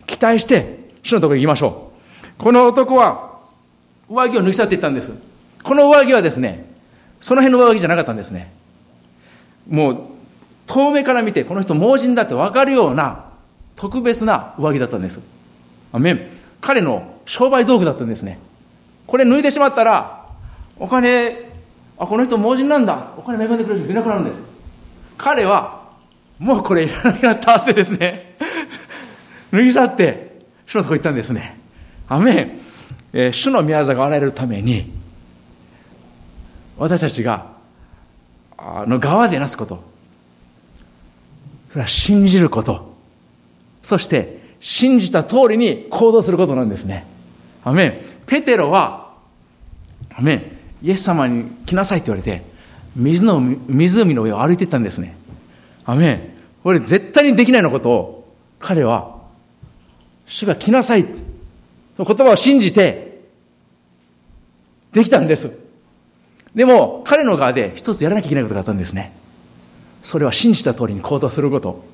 期待して、主のところに行きましょう。この男は、上着を抜き去っていったんです。この上着はですね、その辺の上着じゃなかったんですね。もう、遠目から見て、この人盲人だって分かるような、特別な上着だったんです。アメン。彼の商売道具だったんですね。これ脱いでしまったら、お金、あ、この人盲人なんだ。お金恵んでくれる人いなくなるんです。彼は、もうこれいらなくなったってですね、脱ぎ去って、主のとこ行ったんですね。アメン。えー、主の宮座が現れるために、私たちが、あの側でなすこと。それは信じること。そして、信じた通りに行動することなんですね。アメン。ペテロは、アメン。イエス様に来なさいって言われて、水の、湖の上を歩いていったんですね。アメン。これ絶対にできないのことを、彼は、主が来なさい。その言葉を信じて、できたんです。でも、彼の側で一つやらなきゃいけないことがあったんですね。それは信じた通りに行動すること。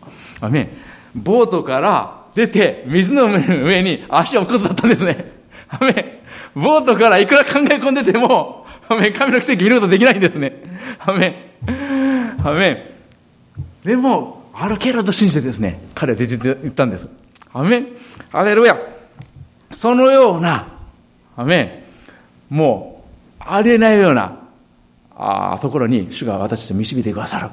アメン。ボートから出て、水の上に足を置くことだったんですね。アメ。ボートからいくら考え込んでても、アメ。神の奇跡見ることできないんですね。アメ。アメ。でも、歩けると信じてですね、彼は出て行ったんです。アメン。ハレルヤ。そのような、アメ。もう、ありえないような、あところに主が私たちを導いてくださる。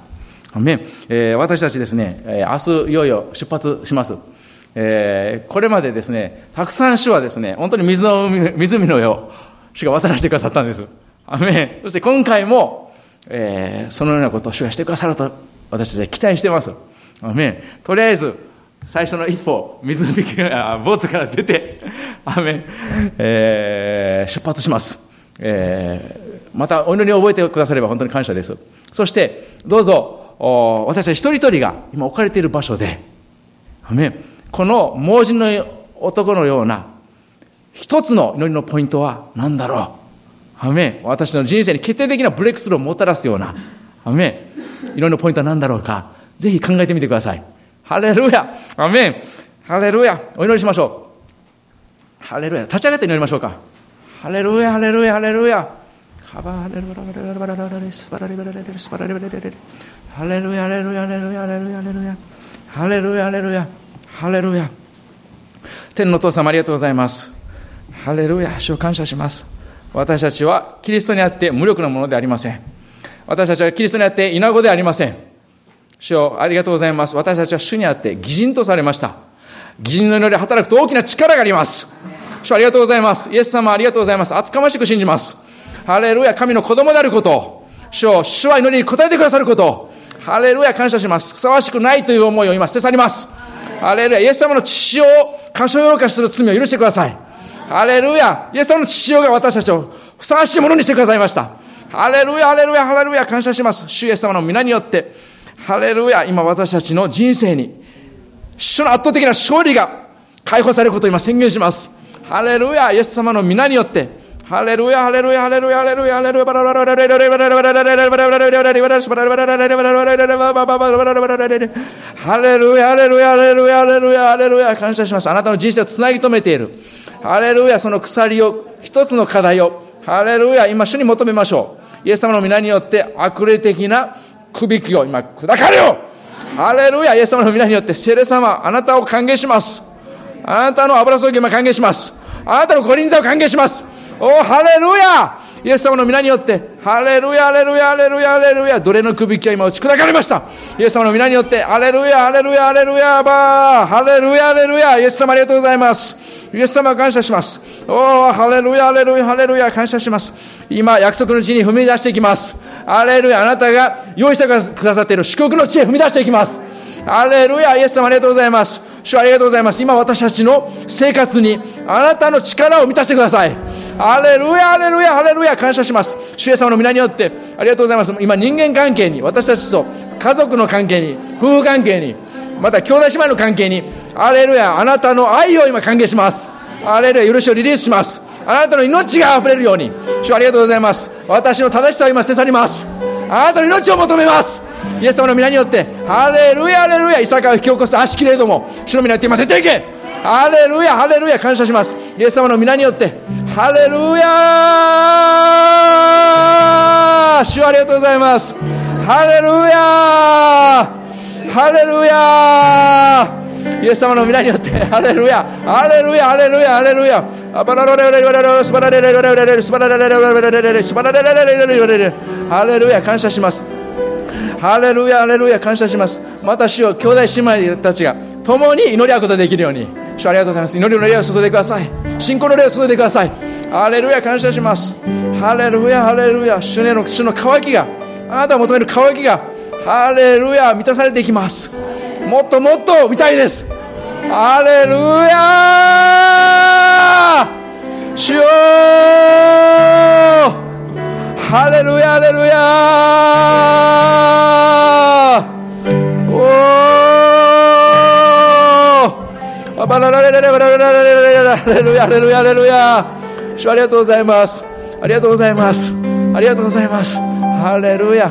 アメ。えー、私たちですね、えー、明日いよいよ出発します。えー、これまでですね、たくさん主はですね、本当に水の湖の上を主が渡らせてくださったんです。アメ。そして今回も、えー、そのようなことを主がしてくださると私たちは期待しています。アメ。とりあえず、最初の一歩、湖からボートから出て、アメ、えー、出発します。えー、またお祈りを覚えてくだされば本当に感謝です。そして、どうぞ、私たち一人一人が今置かれている場所で、アメ、この盲人の男のような一つの祈りのポイントは何だろう？アメン。私の人生に決定的なブレイクスルーをもたらすような、アメン。祈りのポイントは何だろうか？ぜひ考えてみてください。ハレルヤアメンハレルヤお祈りしましょう。ハレルヤ立ち上がって祈りましょうか。ハレルヤハレルヤハレルヤハバハレルバレルバレルバレルスバレルバレルスバレルバレルハレルヤハレルヤハレルヤハレルヤハレルヤハレルヤハレルヤハレルヤハレルヤ天のお父様ありがとうございます。ハレルヤ主を感謝します。私たちはキリストにあって無力なものでありません。私たちはキリストにあって稲子でありません。主よありがとうございます。私たちは主にあって義人とされました。義人の祈り働くと大きな力があります。主ありがとうございます。イエス様ありがとうございます。厚かましく信じます。ハレルヤ、神の子供であること。主を、主は祈りに応えてくださること。ハレルヤ、感謝します。ふさわしくないという思いを今捨て去ります。ハレルヤ。イエス様の父を過小評価する罪を許してください。ハレルヤ。イエス様の父親が私たちをふさわしいものにしてくださいました。ハレルヤ、ハレルヤ、ハレルヤ、感謝します。主イエス様の皆によって、ハレルヤ、今私たちの人生に、主の圧倒的な勝利が解放されることを今宣言します。ハレルヤ、イエス様の皆によって、ハレルヤ、ハレルヤ、ハレルヤ、ハレルヤ、ハレルヤ、ハレルヤ、ハレルヤ、ハレルヤ、ハレルヤ、ハレルヤ、ハレルヤ、ハレルヤ、感謝します。あなたの人生をつなぎ止めている。ハレルヤ、その鎖を、一つの課題を、ハレルヤ、今主に求めましょう。イエス様の皆によって悪霊的なヤハきを今砕かれよハレルヤ、イエス様の皆によって、レル様、あなたを歓迎します。あなたの油ルヤを今歓迎します。あなたの五輪座を歓迎します。おハレルヤイエス様の皆によって、ハレルヤ、ハレルヤ、ハレルヤ、ハレルヤ、奴隷の首引きは今打ち砕かれました。イエス様の皆によって、ハレルヤ、ハレルヤ、ハレルヤ、バー、ハレルヤ、ハレルヤ、イエス様ありがとうございます。イエス様感謝します。おハレルヤ、ハレルヤ、ハレルヤ、感謝します。今、約束の地に踏み出していきます。ハレルヤ、あなたが用意してくださっている祝福の地へ踏み出していきます。ハレルヤ、イエス様ありがとうございます。主ありがとうございます。今私たちの生活にあなたの力を満たしてください。ハレルヤ、ハレルヤ、ハレルヤ、感謝します。主イエス様の皆によって、ありがとうございます。今人間関係に、私たちと家族の関係に、夫婦関係に、また兄弟姉妹の関係に、ハレルヤ、あなたの愛を今歓迎します。ハレルヤ、許しをリリースします。あなたの命が溢れるように、主ありがとうございます。私の正しさを今捨て去ります。あなたの命を求めます。イエス様の皆によって、ハレルヤ、ハレルヤ、イサカを引き起こす足切れども、主の皆によって今出ていけハレルヤ、ハレルヤ、感謝します。イエス様の皆によって、ハレルヤ主ありがとうございます。ハレルヤハレルヤイエス様の皆によって、ハレルヤ、ハレルヤ、ハレルヤ、ハレルヤ、アバラレレレレレスバラレレレレレスバラレレレレレレスバラレレレレレレハレルヤ、感謝します。ハレルヤ、ハレルヤ、感謝します。また主よ、兄弟姉妹たちが共に祈り合うことができるように、主ありがとうございます。祈りの霊を注いでください。信仰の霊を注いでください。ハレルヤ、感謝します。ハレルヤ、ハレルヤ、主の主の渇きが、あなたが求める渇きが、ハレルヤ、満たされていきます。もっともっと見たいです。ハレルヤ主よハレルヤハレルヤおおバララレレレバララレレレレハレルヤレルヤレルヤ主ありがとうございますありがとうございますありがとうございますハレルヤ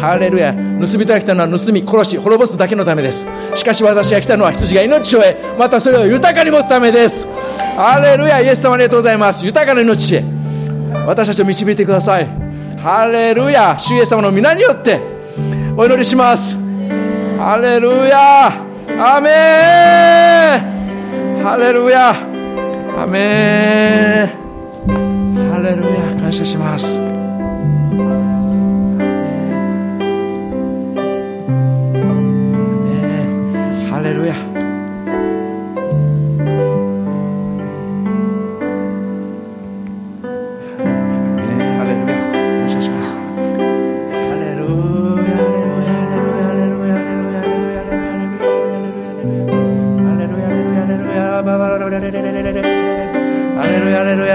ハレルヤ盗人が来たのは盗み殺し滅ぼすだけのためです。しかし私が来たのは羊が命を得またそれを豊かに持つためです。ハレルヤイエス様ありがとうございます。豊かな命へ。私たちを導いてください。ハレルヤ主イエス様の皆によってお祈りします。ハレルヤアメンハレルヤアメンハレルヤ感謝します。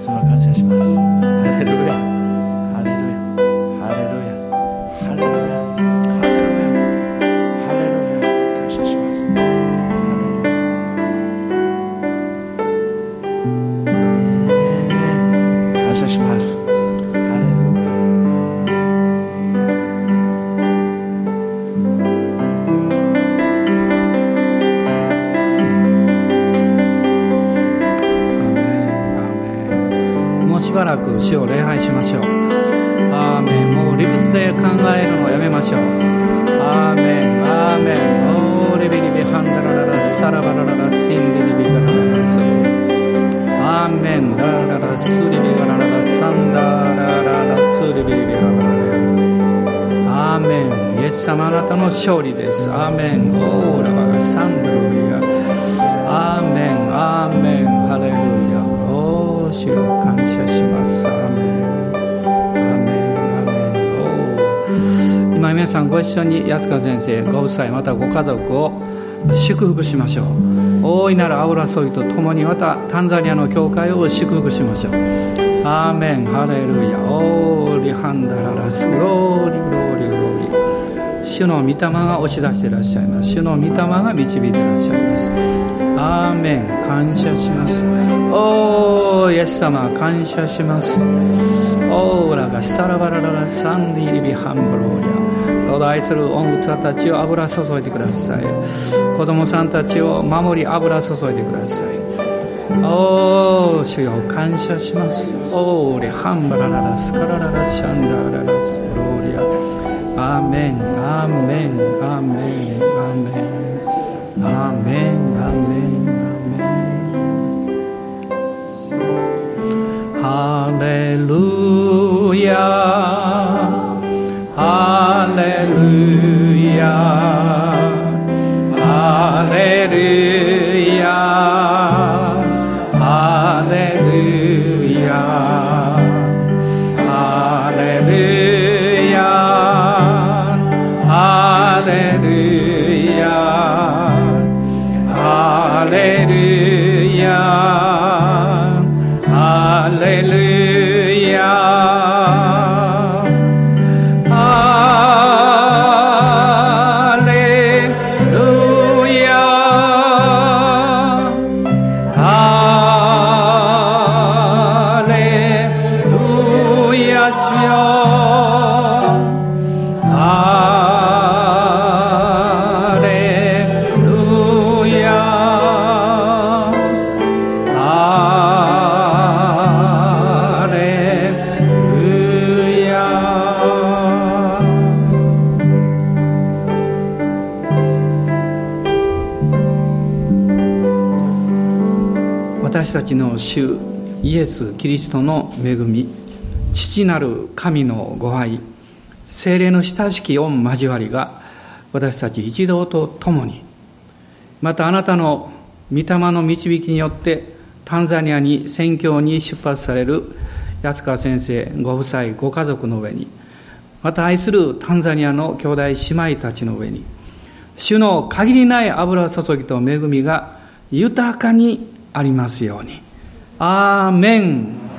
イエス様感謝します。様あなたの勝利です。アーメン。オーラバがサンドロリアアーメン。アーメン。ハレルヤ。おー主よ感謝します。アーメン。アーメン。アーメンおー今皆さんご一緒に安川先生ご夫妻またご家族を祝福しましょう。大いなる油注ぎとともにまたタンザニアの教会を祝福しましょう。アーメン。ハレルヤ。オーリハンダララス。ローリ主の御霊が押し出していらっしゃいます。主の御霊が導いていらっしゃいます。アーメン。感謝します。おーイエス様感謝します。オーラがサラバラララサンディリビハンブローリア。どうぞ愛する恩器たちを油注いでください。子供さんたちを守り油注いでください。おー主よ感謝します。オーレハンバラララスカラララシャンダーララスローリア。アーメン。Amém. ちの主イエス・キリストの恵み父なる神のご愛精霊の親しき御交わりが私たち一同と共にまたあなたの御霊の導きによってタンザニアに宣教に出発される安川先生ご夫妻ご家族の上にまた愛するタンザニアの兄弟姉妹たちの上に主の限りない油注ぎと恵みが豊かにありますように。アーメン